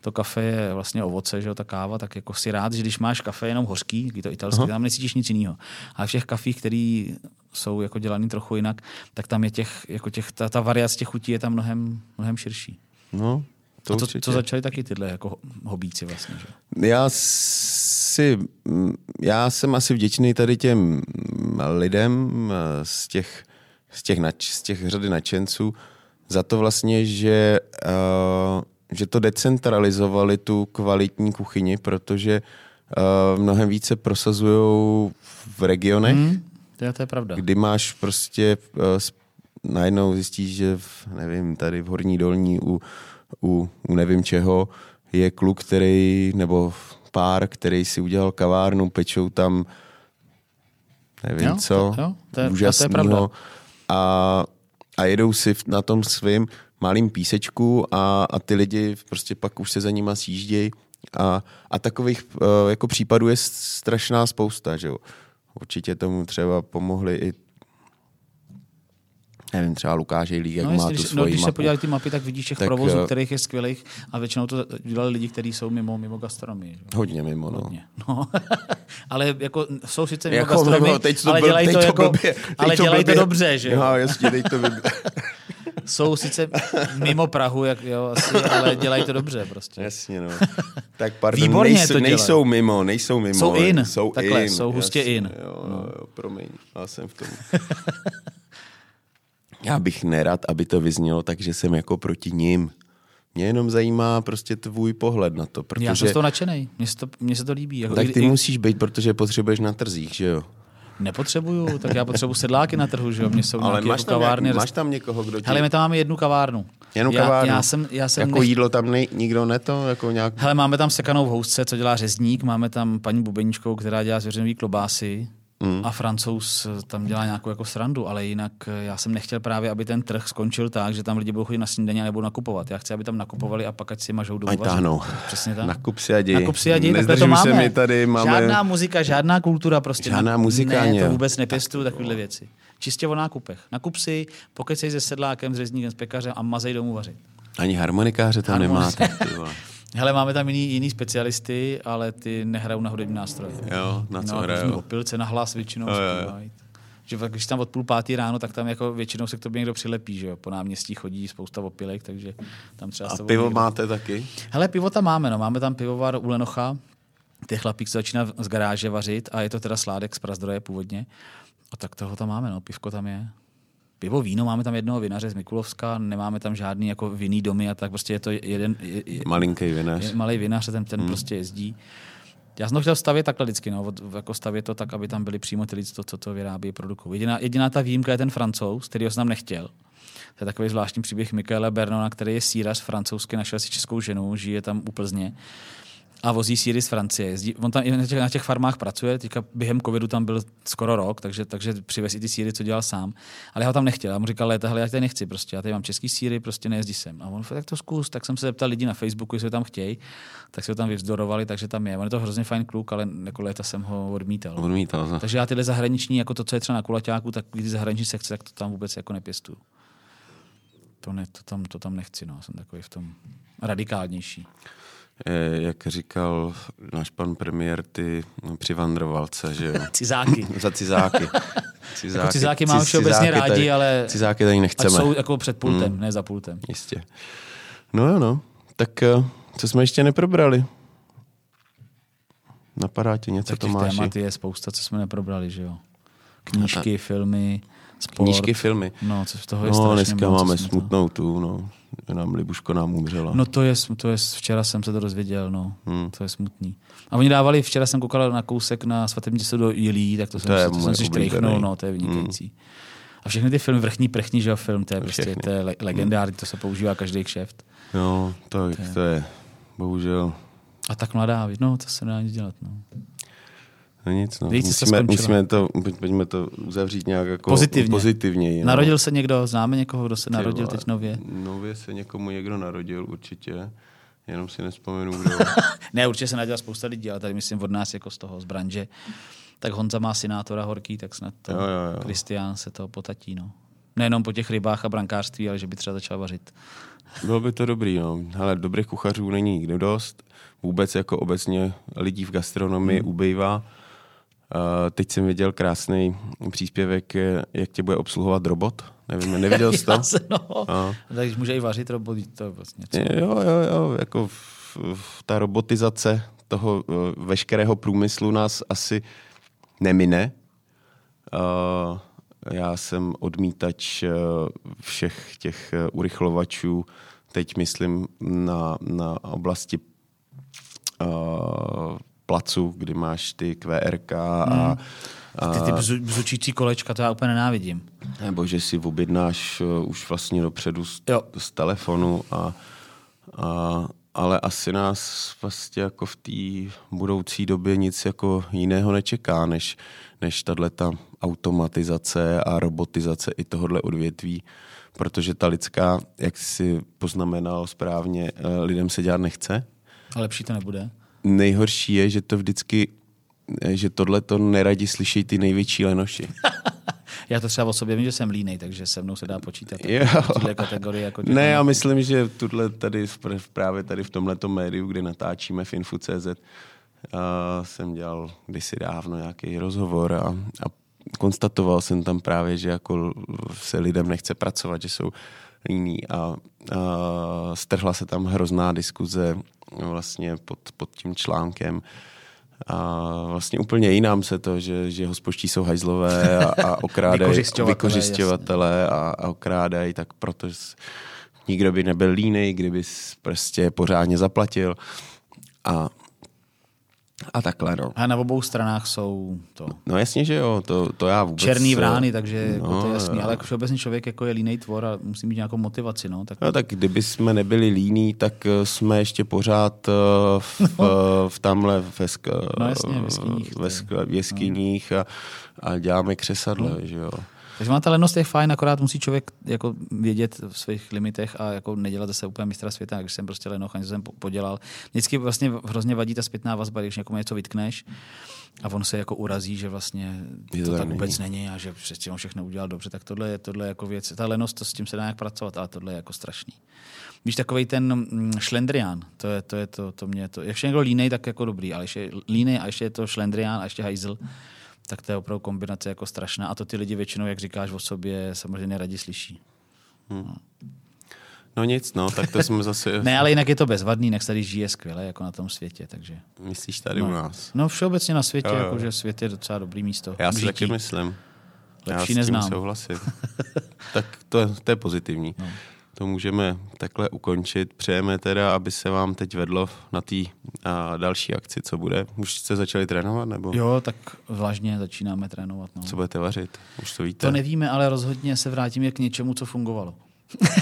to kafe je vlastně ovoce, že jo, ta káva, tak jako si rád, že když máš kafe jenom hořký, to italský, Aha. tam necítíš nic jiného. Ale v těch kafích, které jsou jako dělaný trochu jinak, tak tam je těch, jako těch, ta, ta variace těch chutí je tam mnohem, mnohem širší. No, to, a to, to začaly taky tyhle jako hobíci vlastně, že? Já si, já jsem asi vděčný tady těm lidem z těch, z těch, nač, z těch řady nadšenců za to vlastně, že, uh, že to decentralizovali tu kvalitní kuchyni, protože uh, mnohem více prosazují v regionech. Hmm, to, je, to je pravda. Kdy máš prostě uh, najednou zjistíš, že v, nevím, tady v Horní Dolní u, u, u nevím čeho je kluk, který, nebo pár, který si udělal kavárnu, pečou tam nevím jo, co, to, jo, to je, úžasnýho. To je a, a jedou si na tom svým malým písečku a, a ty lidi prostě pak už se za nima sjíždějí a, a takových uh, jako případů je strašná spousta, že jo. Určitě tomu třeba pomohli i nevím, třeba Lukáš Jejlík, jak no, má když, tu svoji no, když mapu. se podíváš ty mapy, tak vidíš těch tak, provozů, eh, kterých je skvělých a většinou to dělali lidi, kteří jsou mimo, mimo gastronomii. Hodně mimo, no. Hodně. no. ale jako jsou sice mimo jako, gastronomii, mimo, teď to ale dělají to, jako, blbě, ale to dělají blbě. to dobře, že jo? No, jasně, teď to blbě. jsou sice mimo Prahu, jak, jo, asi, ale dělají to dobře prostě. Jasně, no. Tak pardon, Výborně nejsou, to nejsou mimo, nejsou mimo. Jsou in, jsou takhle, in, jsou hustě jasně, in. Jo, no. jo, promiň, já jsem v tom. já bych nerad, aby to vyznělo tak, že jsem jako proti ním. Mě jenom zajímá prostě tvůj pohled na to. Protože... Já jsem z toho nadšený, mně se to, mně se to líbí. Jako tak ty i... musíš být, protože potřebuješ na trzích, že jo? Nepotřebuju, tak já potřebuji sedláky na trhu, že jo? Mě jsou Ale máš jako tam, kavárny. máš tam někoho, kdo ti... Hele, my tam máme jednu kavárnu. Jenom kavárnu? Já, já jsem, já jsem jako nech... jídlo tam nej, nikdo ne to? Jako nějak... Hele, máme tam sekanou v housce, co dělá řezník, máme tam paní Bubeničkou, která dělá zvěřinový klobásy, Mm. A francouz tam dělá nějakou jako srandu, ale jinak eh, já jsem nechtěl právě, aby ten trh skončil tak, že tam lidi budou chodit na snídaně a nebudou nakupovat. Já chci, aby tam nakupovali a pak ať si mažou domů. táhnou. Přesně tak. Nakup si a jdi. Nakup si a jdi, takhle to máme. My tady máme. Žádná muzika, žádná kultura prostě. Žádná muzika. Ne, to vůbec nepěstuju takovéhle věci. Čistě o nákupech. Nakup si, jsi se sedlákem, s řezníkem, s pekařem a mazej domů vařit. Ani harmonikáře tam nemáte. Hele, máme tam jiný, jiný specialisty, ale ty nehrajou na hudební nástroje. Jo, na co no, hrajou? Opilce na hlas většinou jo, jo, jo. Že když tam od půl pátý ráno, tak tam jako většinou se k tobě někdo přilepí, že jo? Po náměstí chodí spousta opilek, takže tam třeba A pivo někdo... máte taky? Hele, pivo tam máme, no. Máme tam pivovar u Lenocha, ty chlapík se začíná z garáže vařit a je to teda sládek z Prazdroje původně. A tak toho tam máme, no. Pivko tam je pivo, víno, máme tam jednoho vinaře z Mikulovska, nemáme tam žádný jako vinný domy a tak prostě je to jeden... Je, je, Malinký vinař. Je, malý vinař, ten, ten hmm. prostě jezdí. Já jsem to chtěl stavět takhle vždycky, no, jako stavět to tak, aby tam byli přímo ty lidi, co, co to vyrábí, produkují. Jediná, jediná ta výjimka je ten francouz, který jsem tam nechtěl. To je takový zvláštní příběh Michaela Bernona, který je sírař francouzský, našel si českou ženu, žije tam u Plzně a vozí síry z Francie. Jezdí, on tam i na těch, na těch farmách pracuje, teďka během covidu tam byl skoro rok, takže, takže přivez i ty síry, co dělal sám. Ale já ho tam nechtěl. Já mu říkal, hele, já tady nechci, prostě, já tady mám český síry, prostě nejezdí sem. A on tak to zkus, tak jsem se zeptal lidí na Facebooku, jestli ho tam chtějí, tak se ho tam vyvzdorovali, takže tam je. On je to hrozně fajn kluk, ale jako léta jsem ho odmítal. Odmítal. No. Takže já tyhle zahraniční, jako to, co je třeba na kulaťáku, tak ty zahraniční sekce, tak to tam vůbec jako nepěstuju. To, ne, to, tam, to tam nechci, no. jsem takový v tom radikálnější. Eh, jak říkal náš pan premiér, ty přivandrovalce, že jo? cizáky. Za cizáky. Cizáky, jako cizáky máme všeobecně rádi, tady, ale cizáky tady nechceme. jsou jako před pultem, mm. ne za pultem. Jistě. No jo, no. Tak eh, co jsme ještě neprobrali? Napadá ti něco, tak Tomáši? témat je spousta, co jsme neprobrali, že jo? Knížky, filmy, sport. Knížky, filmy. No, co z toho je No, dneska moc, máme smutnou tu, no nám Libuško nám umřela. No to je, to je, včera jsem se to dozvěděl, no. Hmm. To je smutný. A oni dávali, včera jsem koukal na kousek na svatém městě do Jilí, tak to, to jsem, to jsem si štrejchnul, no, to je vynikající. Hmm. A všechny ty filmy, vrchní prchní, že jo, film, to je prostě to je legendární, to se používá každý kšeft. Jo, to, to, je, to je, bohužel. A tak mladá, no, to se nedá nic dělat, no. No nic, no. Víc musíme, musíme to, pojďme to uzavřít nějak jako pozitivně. pozitivněji. No. Narodil se někdo, známe někoho, kdo se narodil teď nově? Nově se někomu někdo narodil určitě. Jenom si nespomenu, kdo. ne, určitě se nadělá spousta lidí, ale tady myslím od nás jako z toho, z branže. Tak Honza má synátora horký, tak snad to Jo, jo, jo. Kristián se to potatí. No. Nejenom po těch rybách a brankářství, ale že by třeba začal vařit. Bylo by to dobrý, no. Ale dobrých kuchařů není nikdy dost. Vůbec jako obecně lidí v gastronomii hmm. ubývá. Uh, teď jsem viděl krásný příspěvek, eh, jak tě bude obsluhovat robot. Nevím, neviděl jsi to? No. No. Takže může i vařit robot, to je vlastně co. Jo, jo, jo, jako v, v, ta robotizace toho uh, veškerého průmyslu nás asi nemine. Uh, já jsem odmítač uh, všech těch uh, urychlovačů, teď myslím na, na oblasti uh, placu, kdy máš ty QRK a, Ty, ty bzu, bzučící kolečka, to já úplně nenávidím. nebo že si objednáš uh, už vlastně dopředu z, Jo. z telefonu a, a ale asi nás vlastně jako v té budoucí době nic jako jiného nečeká, než, než tahle ta automatizace a robotizace i tohohle odvětví, protože ta lidská, jak si poznamenal správně, eh, lidem se dělat nechce. A lepší to nebude. Nejhorší je, že to vždycky, eh, že tohle to neradi slyší ty největší lenoši. Já to třeba o sobě vím, že jsem línej, takže se mnou se dá počítat. Tyhle kategorie jako Ne, já myslím, že tuhle tady, v- právě tady v tomhleto médiu, kde natáčíme v Info.cz, a jsem dělal kdysi dávno nějaký rozhovor a, a konstatoval jsem tam právě, že jako se lidem nechce pracovat, že jsou líní a, a strhla se tam hrozná diskuze vlastně pod, pod tím článkem a vlastně úplně jinám se to, že, že hospoští jsou hajzlové a, a okrádají Vykořisťovatelé, vykořišťovatelé a, a okrádají, tak proto nikdo by nebyl línej, kdyby prostě pořádně zaplatil. A, a takhle, no. A na obou stranách jsou to No jasně, že jo, to, to já vůbec... černý eh, vrány, takže jako to je no, jasný. jo. Ale jako všeobecně člověk jako je línej tvor a musí mít nějakou motivaci. No, tak No tak kdyby jsme nebyli líní, tak eh, jsme ještě pořád eh, v, v tamhle ve, sk, No jasně, v jeskyních, sk, v jeskyních a, a děláme křesadle, No. že jo. Takže má ta lenost je fajn, akorát musí člověk jako vědět v svých limitech a jako nedělat zase úplně mistra světa, když jsem prostě lenoch, ani jsem po- podělal. Vždycky vlastně hrozně vadí ta zpětná vazba, když někomu něco vytkneš a on se jako urazí, že vlastně to, to tak vůbec není. a že přesně on všechno udělal dobře, tak tohle je, tohle jako věc. Ta lenost, to s tím se dá nějak pracovat, ale tohle je jako strašný. Víš, takový ten mm, šlendrián, to je to, je to, to mě to, jak je někdo línej, tak jako dobrý, ale ještě línej a ještě je to šlendrián a ještě hajzl, tak to je opravdu kombinace jako strašná a to ty lidi většinou, jak říkáš o sobě, samozřejmě neradi slyší. No nic, no, tak to jsme zase... Ne, ale jinak je to bezvadný, jinak tady žije skvěle jako na tom světě, takže. Myslíš tady u nás? No všeobecně na světě, Jo, jo. jakože svět je docela dobrý místo. Já si žití. taky myslím. Já Lepší s tím neznám. souhlasit. tak to, je- to je pozitivní. No. To můžeme takhle ukončit. Přejeme teda, aby se vám teď vedlo na té další akci, co bude. Už jste začali trénovat, nebo Jo, tak vážně začínáme trénovat. No. co budete vařit? Už to víte? To nevíme, ale rozhodně se vrátíme k něčemu, co fungovalo.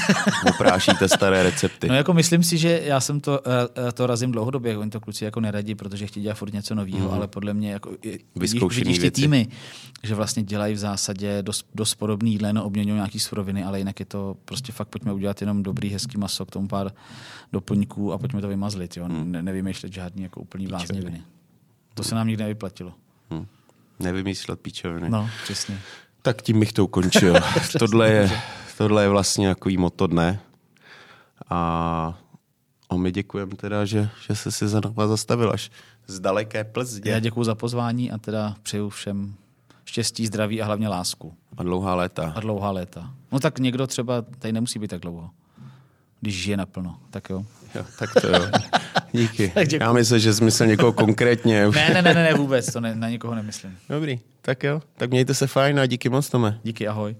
Oprášíte staré recepty. No jako myslím si, že já jsem to, eh, to razím dlouhodobě, oni to kluci jako neradí, protože chtějí dělat furt něco nového, mm. ale podle mě jako vidíš, vidíš ty týmy, že vlastně dělají v zásadě dost, dost podobný jídlo, jenom obměňují nějaký suroviny, ale jinak je to prostě fakt pojďme udělat jenom dobrý, hezký maso, k tomu pár doplňků a pojďme to vymazlit, jo? Ne, nevymýšlet žádný jako úplný blázniviny. To se nám nikdy nevyplatilo. Hm. Nevymýšlet píčoviny. No, přesně. Tak tím bych to ukončil. tohle, je, tohle je vlastně takový moto dne. A, a my děkujeme teda, že, že jsi si za nás zastavil až z daleké Plzně. Já děkuji za pozvání a teda přeju všem štěstí, zdraví a hlavně lásku. A dlouhá léta. A dlouhá léta. No tak někdo třeba tady nemusí být tak dlouho, když žije naplno. Tak jo. Jo, tak to jo. Díky. Já myslím, že jsi myslel někoho konkrétně. Ne, ne, ne, ne, ne vůbec, to ne, na nikoho nemyslím. Dobrý, tak jo. Tak mějte se fajn a díky moc, Tome. Díky, ahoj.